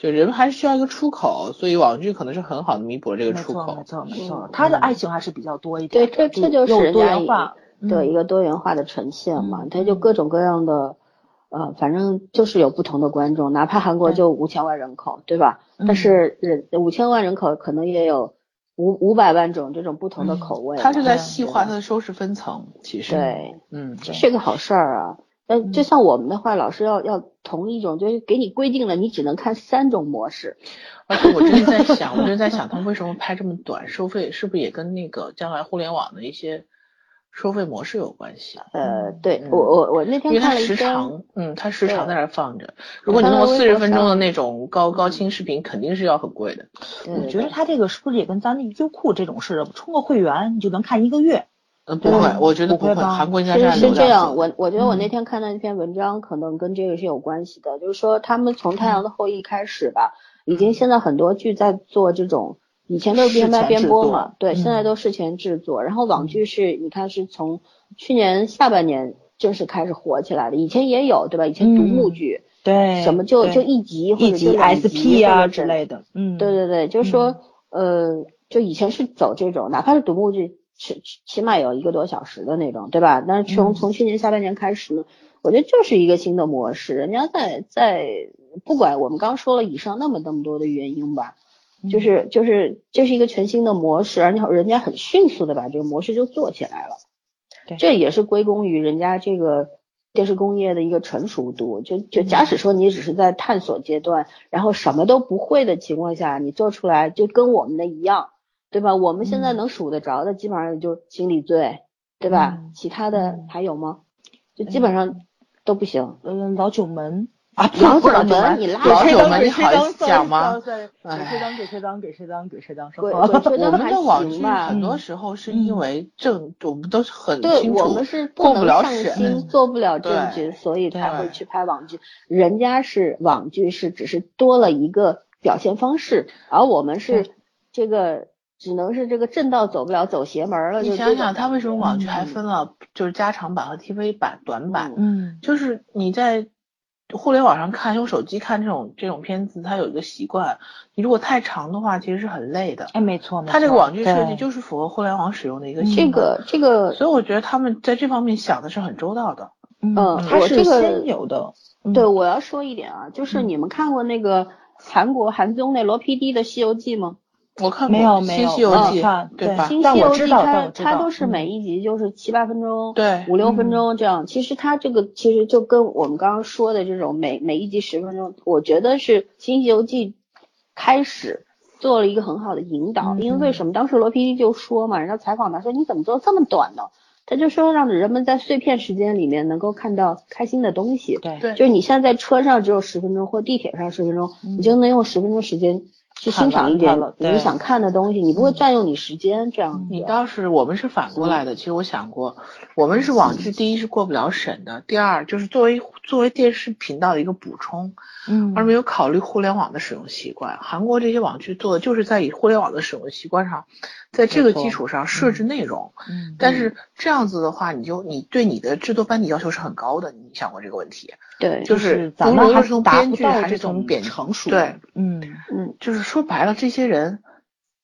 就人还是需要一个出口，所以网剧可能是很好的弥补了这个出口。没错，没错，没错。他的爱情还是比较多一点。对，这这就是人家的一个多元化的呈现嘛。他就各种各样的，呃，反正就是有不同的观众。哪怕韩国就五千万人口，对吧？但是人五千万人口可能也有五五百万种这种不同的口味。他是在细化他的收视分层，其实。对，嗯，这是个好事儿啊。嗯，就像我们的话，老师要要同一种，就是给你规定了，你只能看三种模式。而且我真的在想，我真的在想，他们为什么拍这么短？收费是不是也跟那个将来互联网的一些收费模式有关系？呃，对我我我那天看了一时长，嗯，它时长在那放着。如果你弄四十分钟的那种高高清视频，肯定是要很贵的。我觉得他这个是不是也跟咱那优酷这种似的，充个会员你就能看一个月？嗯，不会，我觉得不会。韩国应该是是这样，我我觉得我那天看到一篇文章，可能跟这个是有关系的。就是说，他们从《太阳的后裔》开始吧，已经现在很多剧在做这种，以前都是边拍边播嘛，对，现在都事前制作。然后网剧是，你看是从去年下半年正式开始火起来的，以前也有，对吧？以前独幕剧，对，什么就就一集或者就 SP 啊之类的，嗯，对对对，就是说，呃，就以前是走这种，哪怕是独幕剧。起起码有一个多小时的那种，对吧？但是从从去年下半年开始呢，我觉得就是一个新的模式。人家在在不管我们刚说了以上那么那么多的原因吧，就是就是这是一个全新的模式，而且人家很迅速的把这个模式就做起来了。对，这也是归功于人家这个电视工业的一个成熟度。就就假使说你只是在探索阶段，然后什么都不会的情况下，你做出来就跟我们的一样。对吧？我们现在能数得着的，基本上也就《心理罪》，对吧？其他的还有吗？就基本上都不行。嗯，老九门啊，老九门，你拉老九门，你好意思讲吗？给谁当？给谁当？给谁当？给谁当？说我们的网剧很多时候是因为证，我们都是很清楚，我们是不能上心，做不了证据，所以才会去拍网剧。人家是网剧，是只是多了一个表现方式，而我们是这个。只能是这个正道走不了，走邪门了。你想想，他为什么网剧还分了，就是加长版和 TV 版、短版？嗯，就是你在互联网上看，用手机看这种这种片子，它有一个习惯，你如果太长的话，其实是很累的。哎，没错，它这个网剧设计就是符合互联网使用的一个习惯。这个这个，所以我觉得他们在这方面想的是很周到的。嗯，它是先有的。对，我要说一点啊，就是你们看过那个韩国韩综那罗 PD 的《西游记》吗？我看没有没有，新西游记对吧？新西游记它它都是每一集就是七八分钟，对，五六分钟这样。其实它这个其实就跟我们刚刚说的这种每每一集十分钟，我觉得是新西游记开始做了一个很好的引导。因为为什么当时罗 PD 就说嘛，人家采访他说你怎么做这么短呢？他就说让人们在碎片时间里面能够看到开心的东西。对对就是你现在在车上只有十分钟，或地铁上十分钟，你就能用十分钟时间去欣赏一点你想看的东西，你不会占用你时间这样子。你倒是我们是反过来的，其实我想过，我们是网剧，第一是过不了审的，第二就是作为作为电视频道的一个补充，嗯而没有考虑互联网的使用习惯。韩国这些网剧做的就是在以互联网的使用习惯上，在这个基础上设置内容。嗯但是这样子的话，你就你对你的制作班底要求是很高的，你想过这个问题？对，就是咱们还无论是从编剧还到这种是从编成熟。对，嗯嗯，就是说白了，这些人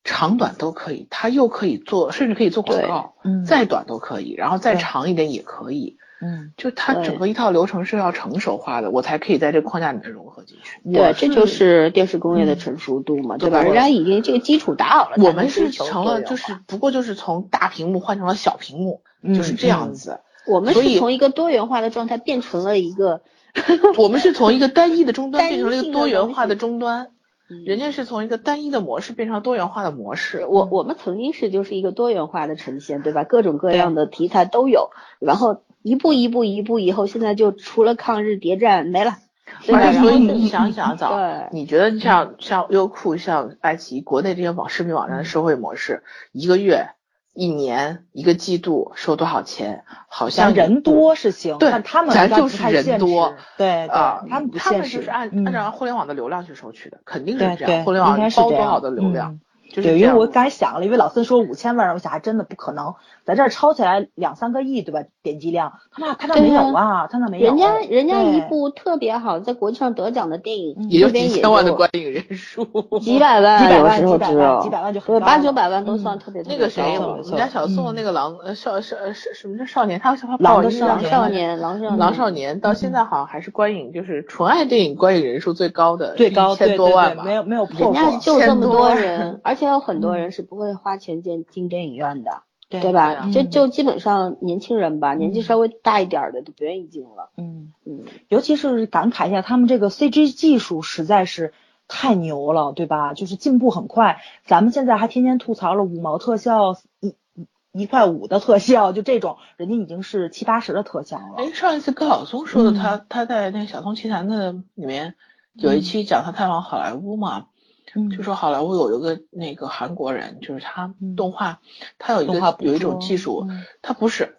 长短都可以，他又可以做，甚至可以做广告，嗯再短都可以，然后再长一点也可以。嗯，就它整个一套流程是要成熟化的，我才可以在这个框架里面融合进去。对，这就是电视工业的成熟度嘛，对吧？人家已经这个基础打好了，我们是成了，就是不过就是从大屏幕换成了小屏幕，嗯就是这样子。我们是从一个多元化的状态变成了一个 我们是从一个单一的终端变成了一个多元化的终端，嗯人家是从一个单一的模式变成了多元化的模式。我我们曾经是就是一个多元化的呈现，对吧？各种各样的题材都有，然后一步一步一步以后，现在就除了抗日谍战没了，所以你想想早对，你觉得像像优酷、像爱奇艺、国内这些网视频网站的收费模式，一个月、一年、一个季度收多少钱？好像像人多是行，对但他们咱就是人多，对啊，他们不他限制，们就是按嗯按照互联网的流量去收取的，肯定是这样。互联网包多少的流量嗯，对，因为我刚才想了，因为老孙说五千万人，我想还真的不可能，在这儿抄起来两三个亿，对吧？点击量，他那他那没有啊，他那没有。人家人家一部特别好，在国际上得奖的电影，嗯也就几千万的观影人数。几百万，几百万几百万几百万就八九百万都嗯算特别多那个谁，高了没错没错人家小宋那个狼呃少少是什么叫少年？他他狼报应狼的少年少年，狼少狼少年到嗯现在好像还是观影就是纯爱电影观影人数最高的，最高一千对对对，多万吧。没有没有破人家过，就这么多人，而且有很多嗯人是不会花钱进进电影院的，对对吧？嗯就就基本上年轻人吧，年纪稍微大一点儿的都不愿意进了。嗯，嗯，尤其是感慨一下，他们这个 CG 技术实在是太牛了，对吧？就是进步很快。咱们现在还天天吐槽了五毛特效，一一一块五的特效，就这种，人家已经是七八十的特效了。哎，上一次高晓松说的，嗯他他在那个《小松奇谈》的里面有一期讲他探访好莱坞嘛，嗯就说好莱坞有一个那个韩国人，就是他嗯动画，他有一个有一种技术，嗯他不是。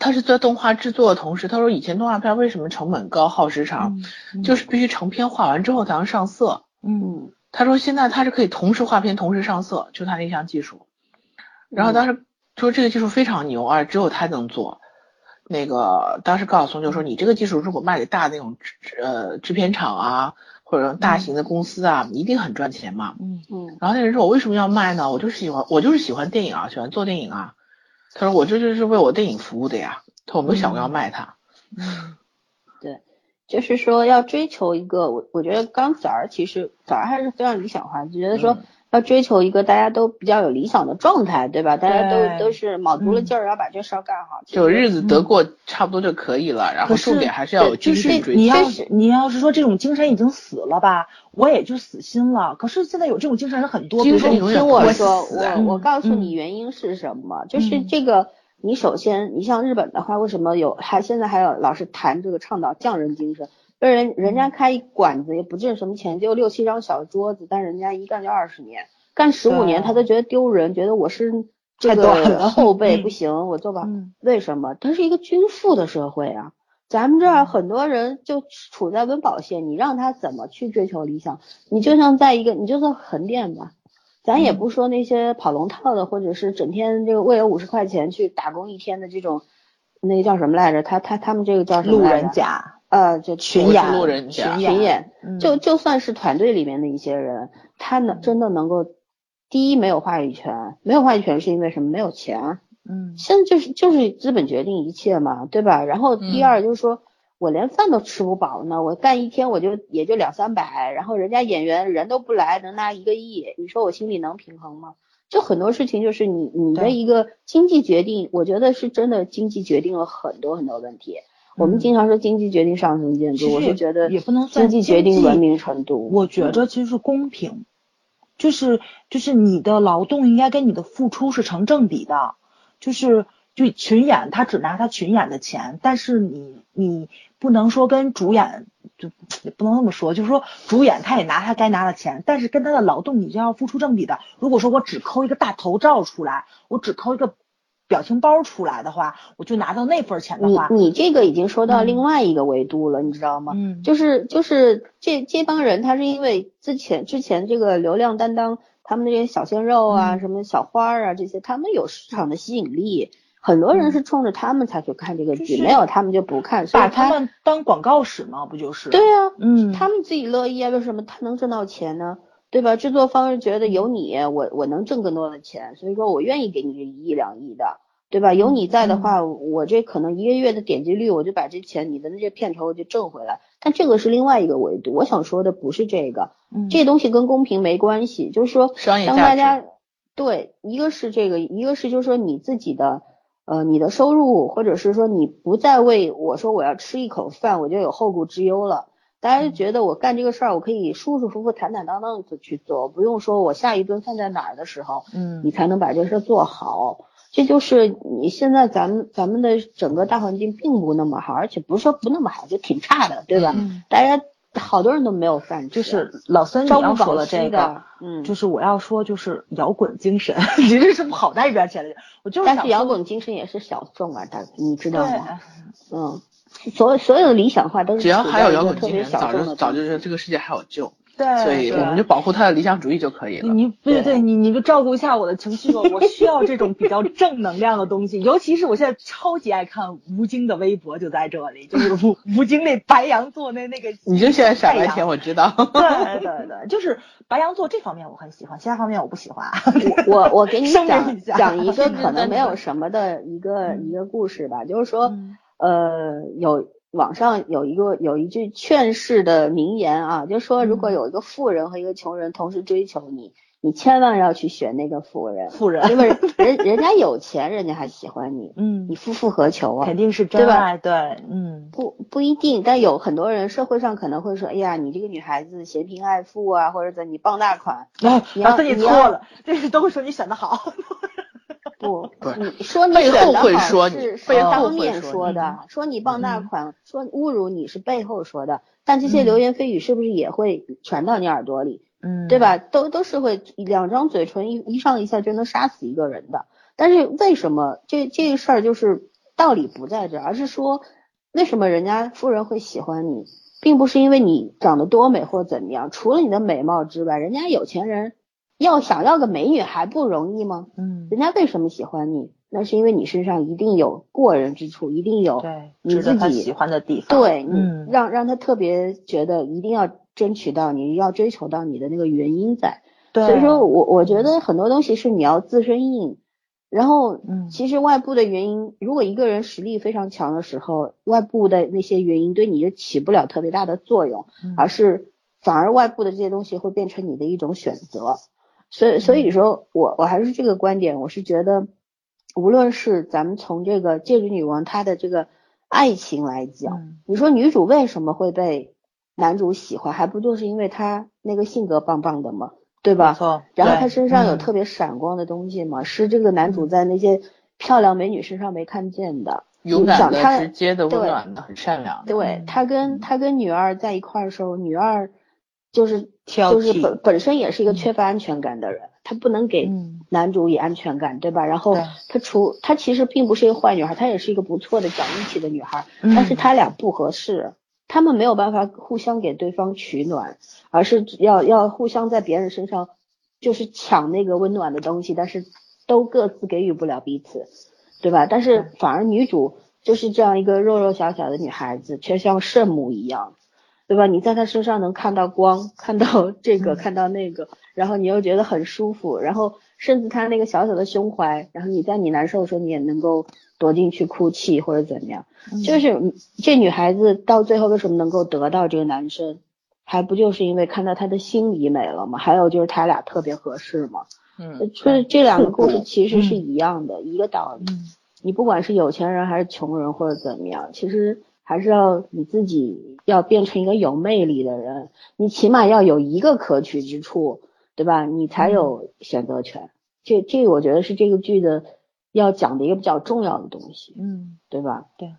他是在动画制作的同时，他说以前动画片为什么成本高、耗时长，嗯就是必须成片画完之后才能上色。嗯他说现在他是可以同时画片、同时上色，就他那项技术。然后当时说这个技术非常牛，而只有他能做。那个当时高晓松就说，你这个技术如果卖给大那种制呃制片厂啊，或者大型的公司啊，一定很赚钱嘛。嗯嗯然后那人说，我为什么要卖呢？我就是喜欢，我就是喜欢电影啊，喜欢做电影啊。他说我这就是为我电影服务的呀。他说我没有想过要卖它。嗯就是说要追求一个，我我觉得刚早儿其实早儿还是非常理想化，就觉得说嗯要追求一个大家都比较有理想的状态，对吧？大家都都是卯足了嗯劲儿要把这事儿干好。就日子得过差不多就可以了，然后重点还是要有精就是神追求。你要是你要是说这种精神已经死了吧，我也就死心了。可是现在有这种精神人很多，比如说精神永远听我说，我我嗯告诉你嗯原因是什么，就是嗯这个。你首先，你像日本的话，为什么有还现在还有老是谈这个倡导匠人精神？人人家开一馆子也不挣什么钱，就六七张小桌子，但人家一干就二十年，干十五年他都觉得丢人，觉得我是这个 后辈嗯不行，我做不好。嗯为什么？它是一个均富的社会啊。咱们这儿很多人就处在温饱线，你让他怎么去追求理想？你就像在一个，你就算横店吧，咱也不说那些跑龙套的，或者是整天这个为了五十块钱去打工一天的这种，那个叫什么来着？他他他们这个叫什么路来着？人甲、呃，就群演、群群演，嗯就就算是团队里面的一些人，他能真的能够，第一没有话语权，没有话语权是因为什么？没有钱。嗯现在就是就是资本决定一切嘛，对吧？然后第嗯二就是说，我连饭都吃不饱呢，我干一天我就也就两三百，然后人家演员人都不来，能拿一个亿，你说我心里能平衡吗？就很多事情就是你你的一个经济决定，我觉得是真的经济决定了很多很多问题。我们嗯经常说经济决定上层建筑，我是觉得也不能算经济决定文明程度。我觉着其实是公平，就是就是你的劳动应该跟你的付出是成正比的，就是就群演他只拿他群演的钱，但是你你不能说跟主演就也不能那么说，就是说主演他也拿他该拿的钱，但是跟他的劳动你就要付出正比的。如果说我只抠一个大头照出来，我只抠一个。表情包出来的话，我就拿到那份钱的话，你你这个已经说到另外一个维度了，你知道吗？嗯，就是就是这这帮人，他是因为之前之前这个流量担当，他们那些小鲜肉啊，什么小花啊这些，他们有市场的吸引力，很多人是冲着他们才去看这个剧，没有他们就不看，把他们当广告使吗？不就是？对啊，嗯，他们自己乐意啊，为什么他能挣到钱呢？对吧？制作方是觉得有你，我我能挣更多的钱，所以说我愿意给你这一亿两亿的。对吧？有你在的话，我这可能一个月的点击率，我就把这钱你的那些片酬我就挣回来。但这个是另外一个维度，我想说的不是这个，这东西跟公平没关系。就是说，当大家对一个是这个，一个是就是说你自己的呃你的收入，或者是说你不再为我说我要吃一口饭我就有后顾之忧了。大家就觉得我干这个事儿，我可以舒舒服服、坦坦荡荡的去做，不用说我下一顿饭在哪儿的时候，嗯，你才能把这事儿做好。这就是你现在咱们咱们的整个大环境并不那么好，而且不是说不那么好，就挺差的，对吧？大家好多人都没有饭吃。就是老孙你要说的这个，嗯，就是我要说就是摇滚精神，你这是跑在一边去了。我就是但是摇滚精神也是小众啊，大你知道吗？嗯，所所有的理想化都是只要还有摇滚精神，早就早就这个世界还有救。对，所以我们就保护他的理想主义就可以了。你对对，你你就照顾一下我的情绪吧，我需要这种比较正能量的东西。尤其是我现在超级爱看吴京的微博，就在这里，就是吴吴京那白羊座那那个。你就现在傻白甜，我知道。对对对，就是白羊座这方面我很喜欢，其他方面我不喜欢。我我给你讲讲一个可能没有什么的一个一个故事吧，就是说呃有。网上有一个有一句劝世的名言啊，就说如果有一个富人和一个穷人同时追求你，你千万要去选那个富人。富人，因为人人家有钱，人家还喜欢你。嗯，你夫复何求啊？肯定是真爱。对，嗯，不不一定，但有很多人社会上可能会说，哎呀，你这个女孩子嫌贫爱富啊，或者怎你傍大款。你，要自己错了，这是都会说你选的好。不，你说你背后会说你，是当面说的，说你傍大款，说侮辱你是背后说的，但这些流言蜚语是不是也会传到你耳朵里？嗯，对吧？都都是会两张嘴唇一一上一下就能杀死一个人的。但是为什么这这个事儿就是道理不在这，而是说为什么人家富人会喜欢你，并不是因为你长得多美或怎么样，除了你的美貌之外，人家有钱人。要想要个美女还不容易吗？嗯，人家为什么喜欢你？那是因为你身上一定有过人之处，一定有对你自己喜欢的地方。对，嗯，让让他特别觉得一定要争取到你，要追求到你的那个原因在。对，所以说我我觉得很多东西是你要自身硬，然后嗯，其实外部的原因，如果一个人实力非常强的时候，外部的那些原因对你就起不了特别大的作用，而是反而外部的这些东西会变成你的一种选择。所以，所以说我我还是这个观点，我是觉得，无论是咱们从这个戒指女王她的这个爱情来讲，你说女主为什么会被男主喜欢，还不就是因为她那个性格棒棒的吗？对吧？错。然后她身上有特别闪光的东西嘛，是这个男主在那些漂亮美女身上没看见的。勇敢的、直接的、温暖的、很善良。对他跟他跟女二在一块儿的时候，女二。就是就是本本身也是一个缺乏安全感的人，他不能给男主以安全感，对吧？然后他除他其实并不是一个坏女孩，她也是一个不错的讲义气的女孩，但是他俩不合适，他们没有办法互相给对方取暖，而是要要互相在别人身上就是抢那个温暖的东西，但是都各自给予不了彼此，对吧？但是反而女主就是这样一个弱弱小小的女孩子，却像圣母一样。对吧？你在他身上能看到光，看到这个，看到那个，然后你又觉得很舒服，然后甚至他那个小小的胸怀，然后你在你难受的时候，你也能够躲进去哭泣或者怎么样。就是这女孩子到最后为什么能够得到这个男生，还不就是因为看到他的心里美了吗？还有就是他俩特别合适吗？嗯，所以这两个故事其实是一样的，一个道理。你不管是有钱人还是穷人或者怎么样，其实。还是要你自己要变成一个有魅力的人，你起码要有一个可取之处，对吧？你才有选择权。这这，我觉得是这个剧的要讲的一个比较重要的东西，嗯，对吧？对，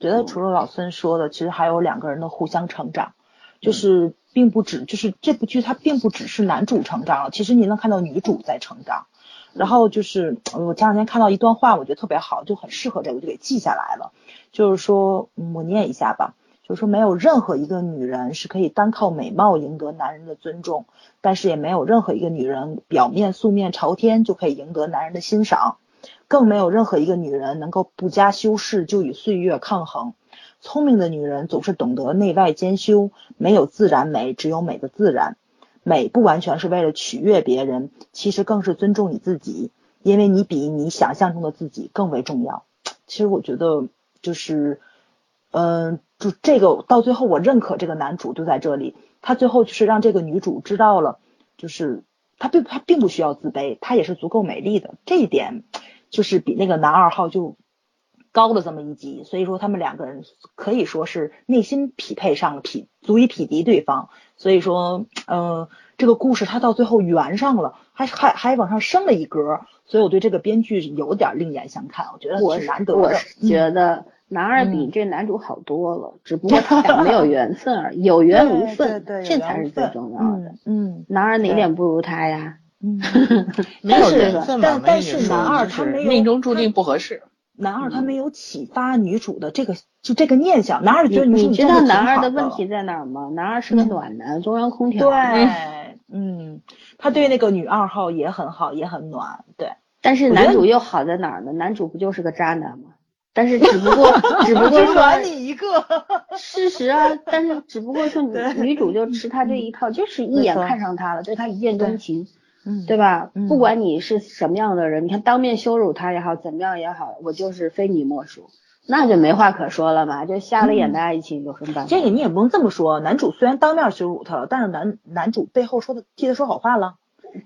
觉得除了老孙说的，其实还有两个人的互相成长，就是并不只就是这部剧它并不只是男主成长了，其实你能看到女主在成长。然后就是我前两天看到一段话，我觉得特别好，就很适合这个，我就给记下来了。就是说，我念一下吧。就是说，没有任何一个女人是可以单靠美貌赢得男人的尊重，但是也没有任何一个女人表面素面朝天就可以赢得男人的欣赏，更没有任何一个女人能够不加修饰就与岁月抗衡。聪明的女人总是懂得内外兼修，没有自然美，只有美的自然。美不完全是为了取悦别人，其实更是尊重你自己，因为你比你想象中的自己更为重要。其实我觉得就是，嗯，就这个到最后我认可这个男主就在这里，他最后就是让这个女主知道了，就是他并他并不需要自卑，他也是足够美丽的，这一点就是比那个男二号就。高了这么一级，所以说他们两个人可以说是内心匹配上了，匹足以匹敌对方。所以说，嗯，这个故事它到最后圆上了，还还还往上升了一格。所以我对这个编剧有点另眼相看，我觉得挺难得的。我是觉得男二比这男主好多了，只不过他俩没有 缘分而已，有缘无分，这才是最重要的。嗯，男二哪点不如他呀？嗯，没有缘分但但是男二他没有命中注定不合适。男二他没有启发女主的这个就这个念想，男二觉得你知道男二的问题在哪儿吗？男二是个暖男，中央空调。对，嗯，他对那个女二号也很好，也很暖。对，但是男主又好在哪儿呢？男主不就是个渣男吗？但是只不过 只不过说你一个 事实啊，但是只不过说女女主就吃他这一套，就是一眼看上他了，对他一见钟情。嗯，对吧？不管你是什么样的人，你看当面羞辱他也好，怎么样也好，我就是非你莫属，那就没话可说了嘛，就瞎了眼的爱情有什么办法？这个你也不能这么说，男主虽然当面羞辱他了，但是男男主背后说的替他说好话了，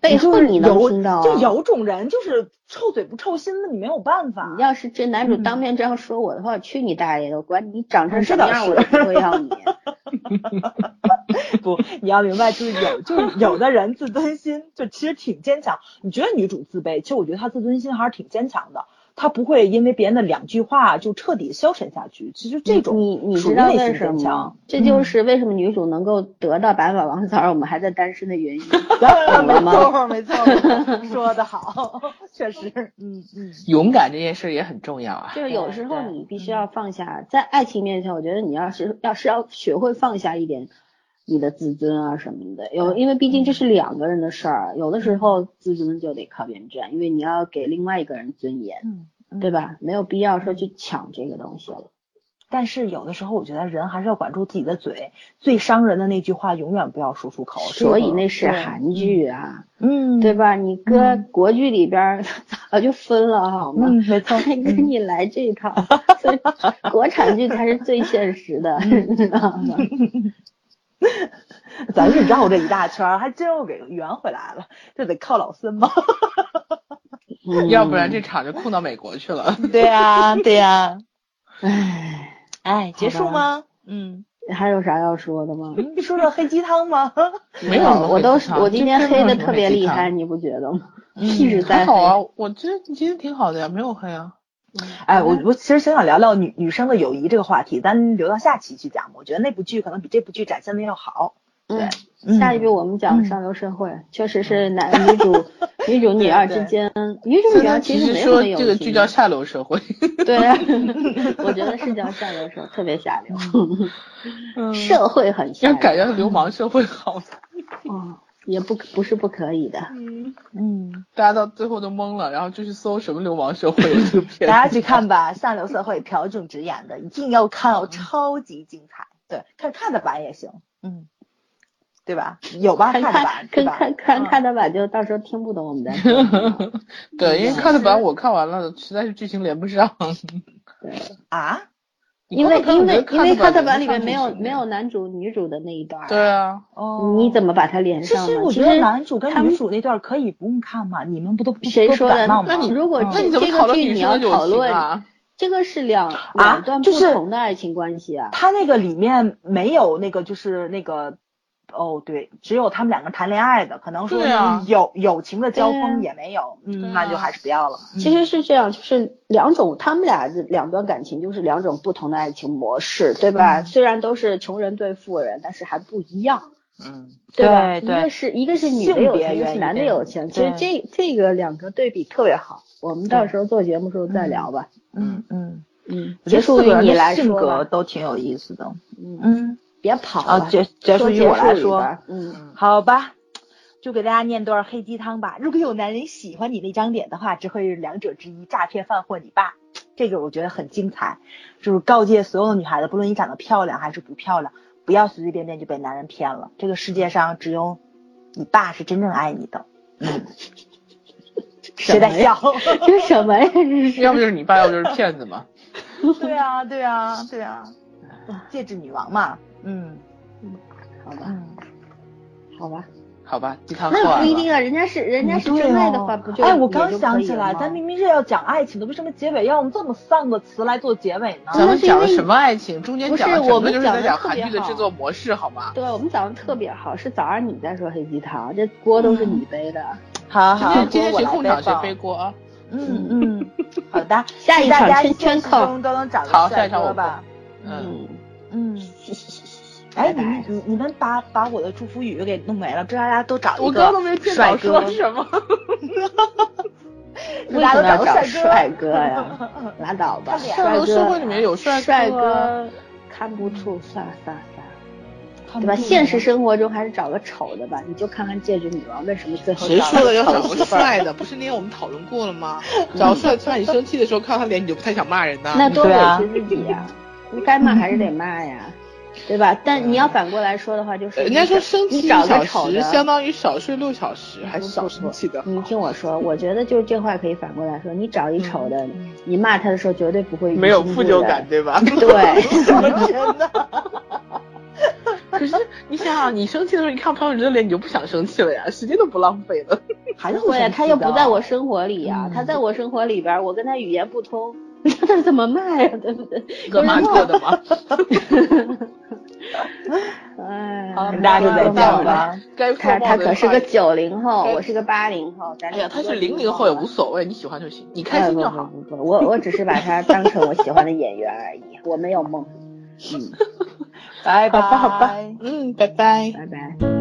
背后你能听到？就有种人就是臭嘴不臭心的，你没有办法。你要是这男主当面这样说我的话，去你大爷的！我管你长成什么样，我都不会要你。不，你要明白，就是有，就是有的人自尊心就其实挺坚强。你觉得女主自卑，其实我觉得她自尊心还是挺坚强的。她不会因为别人的两句话就彻底消沉下去。其实这种你你知道为什么？这就是为什么女主能够得到白马王子，而我们还在单身的原因。没错，没错，说的好，确实，嗯嗯。勇敢这件事也很重要啊。就是有时候你必须要放下，在爱情面前，我觉得你要是要是要学会放下一点。你的自尊啊什么的，有因为毕竟这是两个人的事儿，有的时候自尊就得靠别人占，因为你要给另外一个人尊严，对吧？没有必要说去抢这个东西了。但是有的时候，我觉得人还是要管住自己的嘴，最伤人的那句话永远不要说出口。所以那是韩剧啊，嗯，对吧？你搁国剧里边 早就分了好吗？没错，还跟你来这套，所以国产剧才是最现实的，知道吗？咱是绕这一大圈，还真又给圆回来了，这得靠老孙吗？要不然这场就空到美国去了。对呀，对呀。唉，哎，结束吗？嗯，还有啥要说的吗？说说黑鸡汤吗？没有，我都我今天黑的特别厉害，你不觉得吗？一直在好啊，我觉得你今天挺好的呀，没有黑啊。哎，我我其实想想聊聊女女生的友谊这个话题，咱留到下期去讲。我觉得那部剧可能比这部剧展现的要好。对，下一部我们讲上流社会，确实是男女主 女主女二之间，女主女二其实没说这个剧叫下流社会。对，我觉得是叫下流社会，特别下流，社会很下流。要改叫流氓社会好。哦。也不不是不可以的，嗯。嗯，大家到最后都懵了，然后就去搜什么流氓社会这个片，大家去看吧，上流社会朴正直演的，一定要看哦，超级精彩，对，看看的版也行，嗯，对吧？有吧？看的版，看看看看的版就到时候听不懂我们在说，对，因为看的版我看完了，实在是剧情连不上，对。啊。因为因为因为他的版里面没有没有男主女主的那一段，对啊，哦，你怎么把它连上呢？其实我觉得男主跟女主那段可以不用看嘛，你们不都谁说的？那你如果这这个剧你要讨论，这个是两两段不同的爱情关系啊。他那个里面没有那个就是那个哦，对，只有他们两个谈恋爱的，可能说有啊友友情的交锋也没有，嗯，啊那就还是不要了。其实是这样，就是两种，他们俩的两段感情就是两种不同的爱情模式，对吧？嗯虽然都是穷人对富人，但是还不一样，嗯，对吧？对对一个是一个是女的有钱，一个是男的有钱。其实这这个两个对比特别好，我们到时候做节目时候再聊吧。嗯嗯，嗯，结束于你来说都挺有意思的。嗯，嗯，别跑啊，了，结结束说于我来说结束，嗯，好吧，就给大家念段黑鸡汤吧。如果有男人喜欢你那张脸的话，只会是两者之一，诈骗犯或你爸。这个我觉得很精彩，就是告诫所有的女孩子，不论你长得漂亮还是不漂亮，不要随随便便就被男人骗了。这个世界上只有你爸是真正爱你的。嗯，谁在笑？这什么呀？这是要不就是你爸，要不就是骗子嘛。对啊，对啊，对啊，戒指女王嘛。嗯。好吧，嗯，好吧，好吧，鸡汤那。不一定啊，人家是人家是真爱的哦话，不就哎，我刚想起来，咱明明是要讲爱情的，为什么结尾要用这么丧的词来做结尾呢？咱们讲的什么爱情？中间不是讲的整我们个就是在讲得特别讲韩剧的好。制作模式，好吗？对，我们讲的特别好，是早上你在说黑鸡汤，这锅都是你背的。好好，今天今天我来谁控场谁背锅啊？嗯嗯，好的，下一祝大家场圈圈现实扣中都能找好个帅哥吧。嗯，嗯，嘻嘻嘻嘻，哎，你们你你们把把我的祝福语给弄没了，祝大家都找一我刚刚没帅哥懂说，什么。为什么要找大家都找帅哥呀？拉倒吧，帅哥社会哥里面有帅帅哥看不出，算了算了算了，对吧？现实生活中还是找个丑的吧，你就看看戒指女王为什么最后谁找说的要找个帅的？不是那天我们讨论过了吗？找帅，起码你生气的时候看到他脸，你就不太想骂人呐。那多委屈自己呀！你该骂还是得骂呀，对吧？但你要反过来说的话，就是人家说生气一你找小个丑的，时相当于少睡六小时，还是少生气的。你听我说，我觉得就这话可以反过来说，你找一丑的，你骂他的时候绝对不会没有负疚感，。对吧？对，真的。可是你想想，你生气的时候，你看不上人的脸，你就不想生气了呀，时间都不浪费了。还是会啊，他又不在我生活里呀、嗯他在我生活里边儿，我跟他语言不通，他 怎么卖呀？对不对？干嘛做的吗？哎，好，大家就再见了吧。该他他可是话个九零后，该我是个八零后，咱哎呀，他是零零后也无所谓，你喜欢就行，你开哎不心就好。不不不，我我只是把他当成我喜欢的演员而已，我没有梦。嗯，拜拜，好吧，好吧，嗯，拜拜。拜拜。